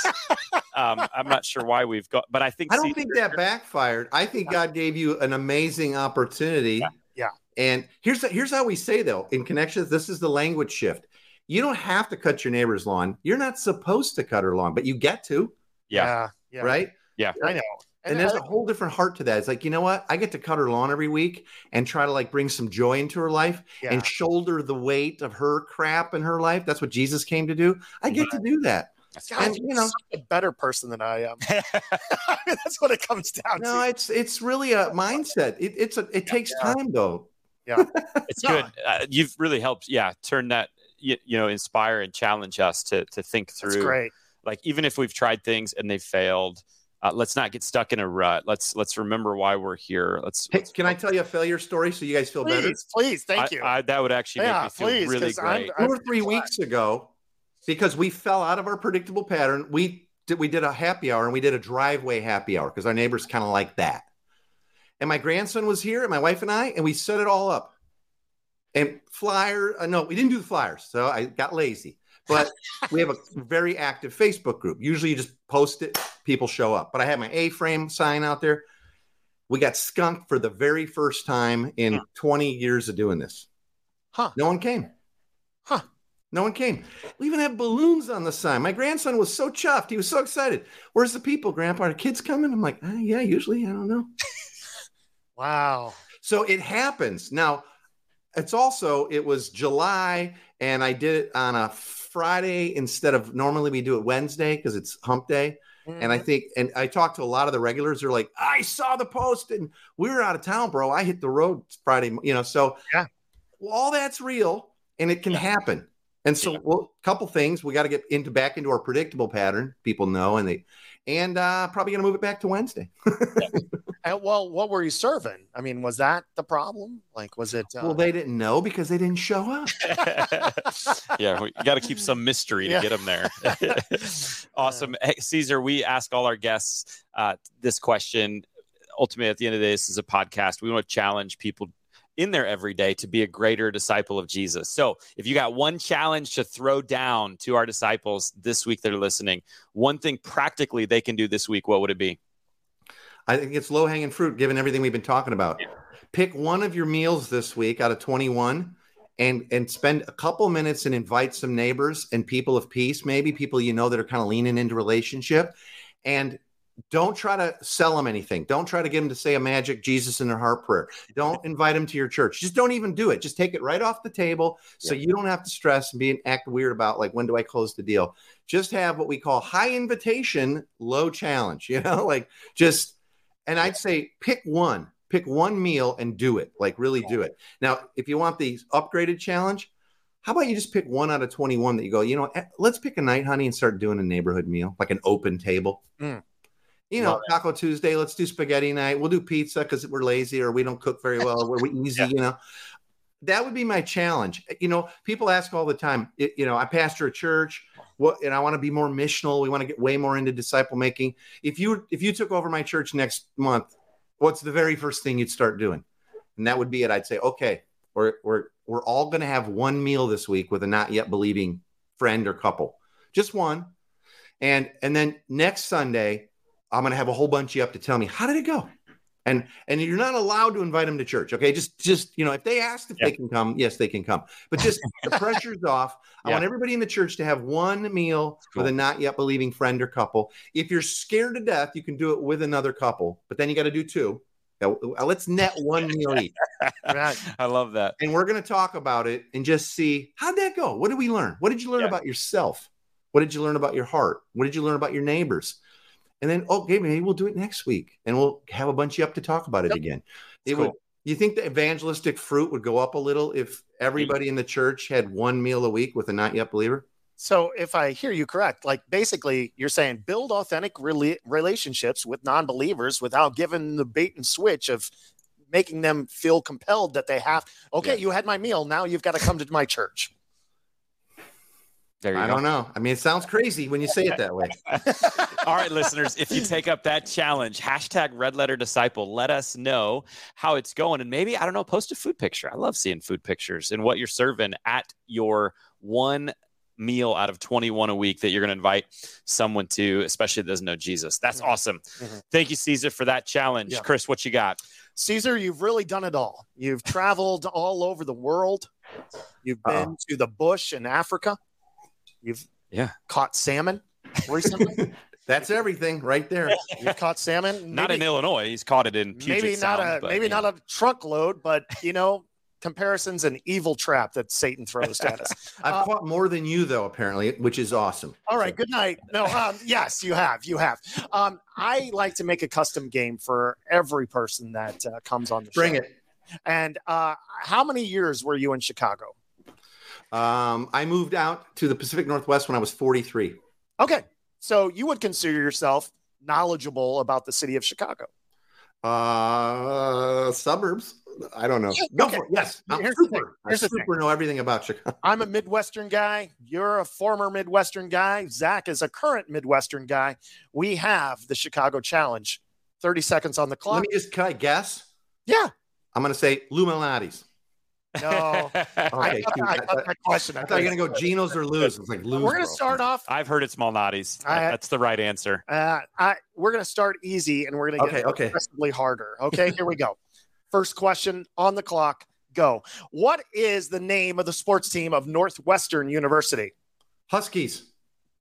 Um, I'm not sure why we've got, but I think I don't Caesar- think that backfired. I think God gave you an amazing opportunity. Yeah. And here's here's how we say though in connections. This is the language shift. You don't have to cut your neighbor's lawn. You're not supposed to cut her lawn, but you get to, Yeah. yeah, right? Yeah, I know. And, there's a whole different heart to that. It's like, you know what? I get to cut her lawn every week and try to like bring some joy into her life yeah. and shoulder the weight of her crap in her life. That's what Jesus came to do. I get to do that. God, and, you're know- such a better person than I am. I *laughs* mean, *laughs* that's what it comes down No, to. it's it's really a mindset. It, it's a it takes Yeah. time though. Yeah, *laughs* it's good. Uh, you've really helped. Yeah, turn that. You, you know, inspire and challenge us to to think That's through. great. Like even if we've tried things and they've failed, uh, let's not get stuck in a rut. Let's let's remember why we're here. Let's. Hey, let's can I tell you a failure story so you guys feel better? Please, please, thank you. I, that would actually Yeah, make me feel please, really 'cause I'm- great. I'm- Two or three weeks ago, because we fell out of our predictable pattern, we did we did a happy hour and we did a driveway happy hour because our neighbors kind of like that. And my grandson was here, and my wife and I, and we set it all up. And flyer, uh, no, we didn't do the flyers, so I got lazy. But we have a very active Facebook group. Usually, you just post it, people show up. But I had my A-frame sign out there. We got skunked for the very first time in 20 years of doing this. Huh. No one came. Huh. No one came. We even have balloons on the sign. My grandson was so chuffed. He was so excited. Where's the people, Grandpa? Are kids coming? I'm like, "Uh, yeah, usually. I don't know. *laughs* wow. So it happens. Now, it's also, it was July, and I did it on a Friday instead of normally we do it Wednesday because it's hump day. And I think, and I talked to a lot of the regulars. They're like, I saw the post and we were out of town, bro. I hit the road Friday, you know. So, Yeah. well, all that's real and it can happen. And so, well, a couple things we got to get into back into our predictable pattern. People know, and they, and uh, probably going to move it back to Wednesday. And, well, what were you serving? I mean, was that the problem? Like, was it? Uh, well, they didn't know because they didn't show up. *laughs* *laughs* yeah, we got to keep some mystery to Yeah. get them there. *laughs* awesome, hey, Caesar. We ask all our guests uh, this question. Ultimately, at the end of the day, this is a podcast. We want to challenge people in their everyday to be a greater disciple of Jesus. So, if you got one challenge to throw down to our disciples this week that are listening, one thing practically they can do this week, what would it be? I think it's low hanging fruit given everything we've been talking about. Pick one of your meals this week out of 21 and and spend a couple minutes and invite some neighbors and people of peace, maybe people you know that are kind of leaning into relationship and don't try to sell them anything. Don't try to get them to say a magic Jesus in their heart prayer. *laughs* Don't invite them to your church. Just don't even do it. Just take it right off the table so yeah. you don't have to stress and be an act weird about like when do I close the deal. Just have what we call high invitation, low challenge. *laughs* You know, like just and I'd say pick one, pick one meal and do it. Like really do it. Now, if you want the upgraded challenge, how about you just pick one out of 21 that you go, you know, eh, let's pick a night, honey, and start doing a neighborhood meal, like an open table. Mm. You know, Taco. Tuesday, let's do spaghetti night. We'll do pizza because we're lazy or we don't cook very well. we're easy, *laughs* yeah. you know. That would be my challenge. You know, people ask all the time, you know, I pastor a church what and I want to be more missional. We want to get way more into disciple making. If you if you took over my church next month, what's the very first thing you'd start doing? And that would be it. I'd say, okay, we're we're we're all going to have one meal this week with a not yet believing friend or couple, just one. And and then next Sunday, I'm going to have a whole bunch of you up to tell me how did it go. And and you're not allowed to invite them to church. Okay, just just you know, if they ask if they can come, yes, they can come. But just *laughs* the pressure's off. I want everybody in the church to have one meal cool. with a not yet believing friend or couple. If you're scared to death, you can do it with another couple, but then you got to do two. Now, uh, let's net one meal each. *laughs* Right. I love that. And we're going to talk about it and just see how'd that go? What did we learn? What did you learn yeah. about yourself? What did you learn about your heart? What did you learn about your neighbors? And then, oh, okay, maybe we'll do it next week and we'll have a bunch of you up to talk about it yep. again. It cool. would, you think the evangelistic fruit would go up a little if everybody in the church had one meal a week with a not yet believer? So, if I hear you correct, like basically you're saying build authentic rela- relationships with non believers without giving the bait and switch of making them feel compelled that they have, okay, yeah. you had my meal. Now you've got to come to my church. There you I go. don't know. I mean, it sounds crazy when you say it that way. *laughs* All right, listeners, if you take up that challenge, hashtag red letter disciple, let us know how it's going. And maybe, I don't know, post a food picture. I love seeing food pictures and what you're serving at your one meal out of 21 a week that you're going to invite someone to, especially that doesn't know Jesus. That's mm-hmm. awesome. Mm-hmm. Thank you, Caesar, for that challenge. Yeah. Chris, what you got? Caesar, you've really done it all. You've traveled all over the world. You've been Uh-oh. to the bush in Africa. You've yeah caught salmon recently. *laughs* That's everything right there. You've caught salmon. *laughs* Maybe, not in Illinois. He's caught it in Puget maybe Sound, not a but, maybe not know. a truckload, but you know, comparisons an evil trap that Satan throws at us. *laughs* I've uh, caught more than you though, apparently, which is awesome. All right, so. good night. No, um, yes, you have, you have. Um, I like to make a custom game for every person that uh, comes on the Bring show. Bring it. And uh, how many years were you in Chicago? Um, I moved out to the Pacific Northwest when I was 43. Okay. So you would consider yourself knowledgeable about the city of Chicago? Uh, suburbs. I don't know. Yeah, okay. Yes, I'm Here's super. I super know everything about Chicago. *laughs* I'm a Midwestern guy. You're a former Midwestern guy. Zach is a current Midwestern guy. We have the Chicago Challenge. 30 seconds on the clock. Let me just, can I guess? Yeah. I'm going to say Lou Malnati's. No. *laughs* okay. I, I, I, question. I thought you were going to go Geno's or Lou's. It's like Lou's. We're going to start off. I've heard it's Malnati's. That's the right answer. Uh, I, we're going to start easy and we're going to get okay, progressively harder. Okay, *laughs* here we go. First question on the clock. Go. What is the name of the sports team of Northwestern University? Huskies.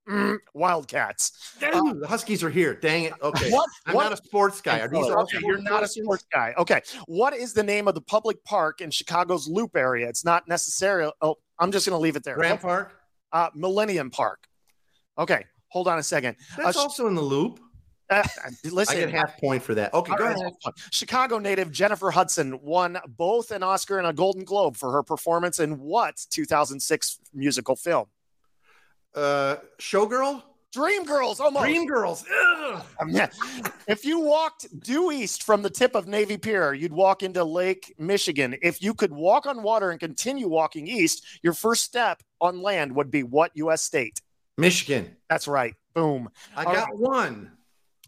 Mm, Wildcats. Uh, the Huskies are here. Dang it. Okay. What, I'm what, not a sports guy. Are these okay, you're not a sports guy. Okay. What is the name of the public park in Chicago's Loop area? It's not necessarily. Oh, I'm just going to leave it there. Grant Park? Uh, Millennium Park. Okay. Hold on a second. That's uh, also in the loop. Uh, listen, I get half point for that. Okay, go right, ahead. Chicago native Jennifer Hudson won both an Oscar and a Golden Globe for her performance in what 2006 musical film? Uh, Showgirl? Dreamgirls, almost. Dreamgirls. Um, yeah. If you walked due east from the tip of Navy Pier, you'd walk into Lake Michigan. If you could walk on water and continue walking east, your first step on land would be what U.S. state? Michigan. That's right. Boom. I All got right. one.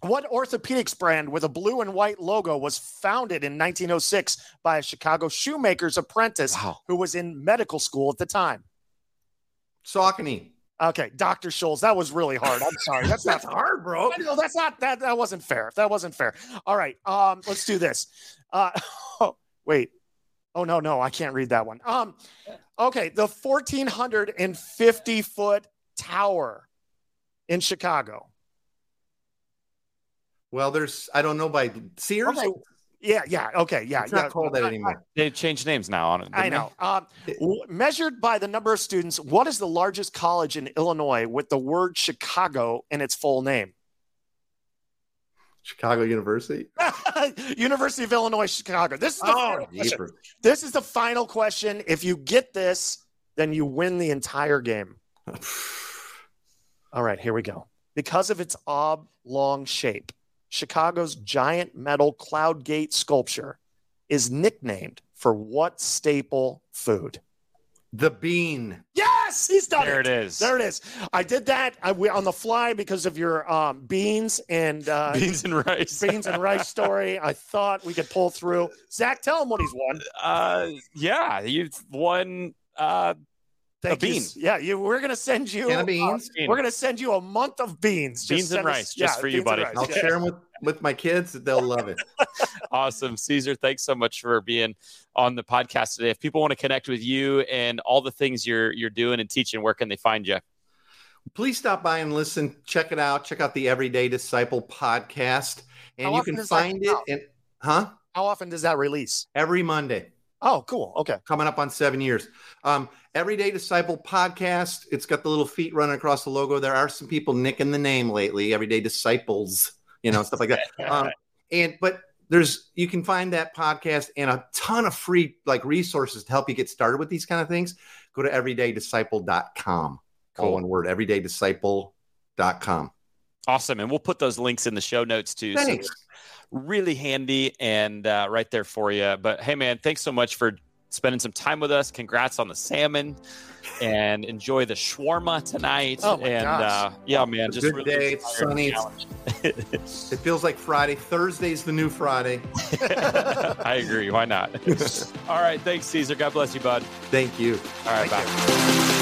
What orthopedics brand with a blue and white logo was founded in 1906 by a Chicago shoemaker's apprentice wow. who was in medical school at the time? Saucony. Okay, Dr. Scholl's. That was really hard. I'm sorry. That's not hard, bro. No, that's not that. That wasn't fair. That wasn't fair. All right. Um, let's do this. Uh, *laughs* oh, wait. Oh no, no, I can't read that one. Um, okay, the 1,450 foot tower in Chicago. Well, there's I don't know by Sears. Okay. Yeah, yeah, okay, yeah. It's yeah. not called that anymore. They changed names now on it. I know. Um, w- measured by the number of students, what is the largest college in Illinois with the word Chicago in its full name? Chicago University. *laughs* University of Illinois, Chicago. This is the Oh, final question. This is the final question. If you get this, then you win the entire game. *sighs* All right, here we go. Because of its oblong shape, Chicago's giant metal cloud gate sculpture is nicknamed for what staple food? the bean. Yes, he's done There it. it is. There it is. I did that I, we, on the fly because of your um, beans and uh, Beans and rice. *laughs* beans and rice story. I thought we could pull through. Zach, tell him what he's won. Uh, yeah, you've won. Uh, Thank A you. bean. Yeah, you, we're gonna send you. Can of uh, beans. we're gonna send you a month of beans. Just Beans and send us- rice, just for you, buddy. I'll yeah. share them with with my kids. They'll love it. *laughs* awesome, Caesar. Thanks so much for being on the podcast today. If people want to connect with you and all the things you're you're doing and teaching, where can they find you? Please stop by and listen. Check it out. Check out the Everyday Disciple podcast, and How you can find it. out? In, huh? How often does that release? Every Monday. Oh, cool. Okay. coming up on seven years. Um, Everyday Disciple podcast. It's got the little feet running across the logo. There are some people nicking the name lately. Everyday Disciples, you know, stuff like that. *laughs* Um, and but there's you can find that podcast and a ton of free like resources to help you get started with these kind of things. Go to everydaydisciple.com. All Cool. one word, everydaydisciple.com. Awesome, and we'll put those links in the show notes too. so Thanks. Really handy and uh, right there for you. But hey, man, thanks so much for spending some time with us. Congrats on the salmon, and enjoy the shawarma tonight. Oh my and gosh. uh, yeah, man, just good really day. It's sunny. *laughs* It feels like Friday. Thursday's the new Friday. *laughs* I agree. Why not? *laughs* All right, thanks, Caesar. God bless you, bud. Thank you. All right, Thank bye. Well,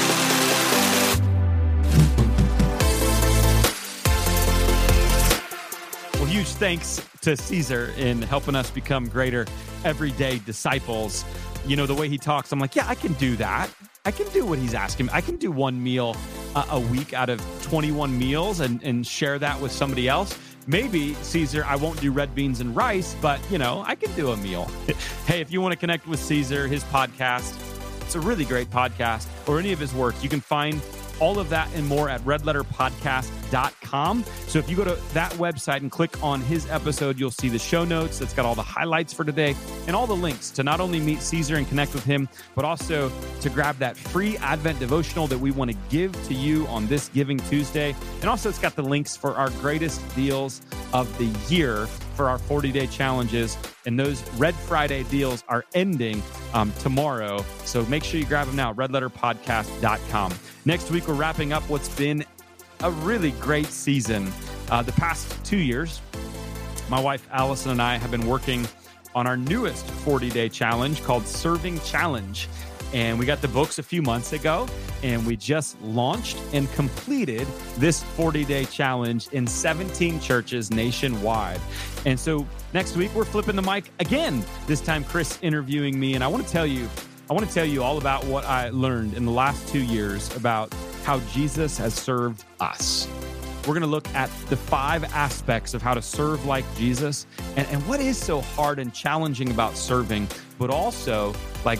huge thanks to Caesar in helping us become greater everyday disciples. You know, the way he talks, I'm like, yeah, I can do that. I can do what he's asking. I can do one meal uh, a week out of 21 meals and, and share that with somebody else. Maybe, Caesar, I won't do red beans and rice, but, you know, I can do a meal. *laughs* hey, if you want to connect with Caesar, his podcast, it's a really great podcast, or any of his work, you can find all of that and more at redletterpodcast.com. So if you go to that website and click on his episode, you'll see the show notes that's got all the highlights for today and all the links to not only meet Caesar and connect with him, but also to grab that free Advent devotional that we want to give to you on this Giving Tuesday. And also, it's got the links for our greatest deals of the year for our 40 day challenges. And those Red Friday deals are ending um, tomorrow. So make sure you grab them now, redletterpodcast.com. Next week, we're wrapping up what's been a really great season. Uh, the past two years, my wife Allison and I have been working on our newest 40 day challenge called Serving Challenge. And we got the books a few months ago, and we just launched and completed this 40 day challenge in 17 churches nationwide. And so next week, we're flipping the mic again. This time, Chris interviewing me. And I want to tell you, I want to tell you all about what I learned in the last two years about how Jesus has served us. We're going to look at the five aspects of how to serve like Jesus and, and what is so hard and challenging about serving, but also like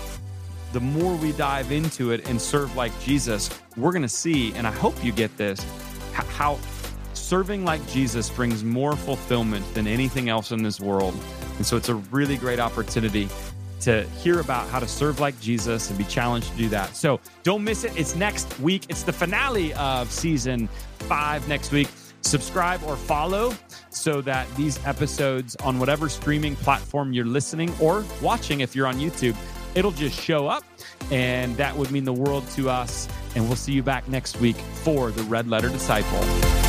the more we dive into it and serve like Jesus, we're going to see, and I hope you get this, how serving like Jesus brings more fulfillment than anything else in this world. And so it's a really great opportunity to hear about how to serve like Jesus and be challenged to do that. So don't miss it. It's next week. It's the finale of season five next week. Subscribe or follow so that these episodes on whatever streaming platform you're listening or watching, if you're on YouTube, it'll just show up. And that would mean the world to us. And we'll see you back next week for the Red Letter Disciple.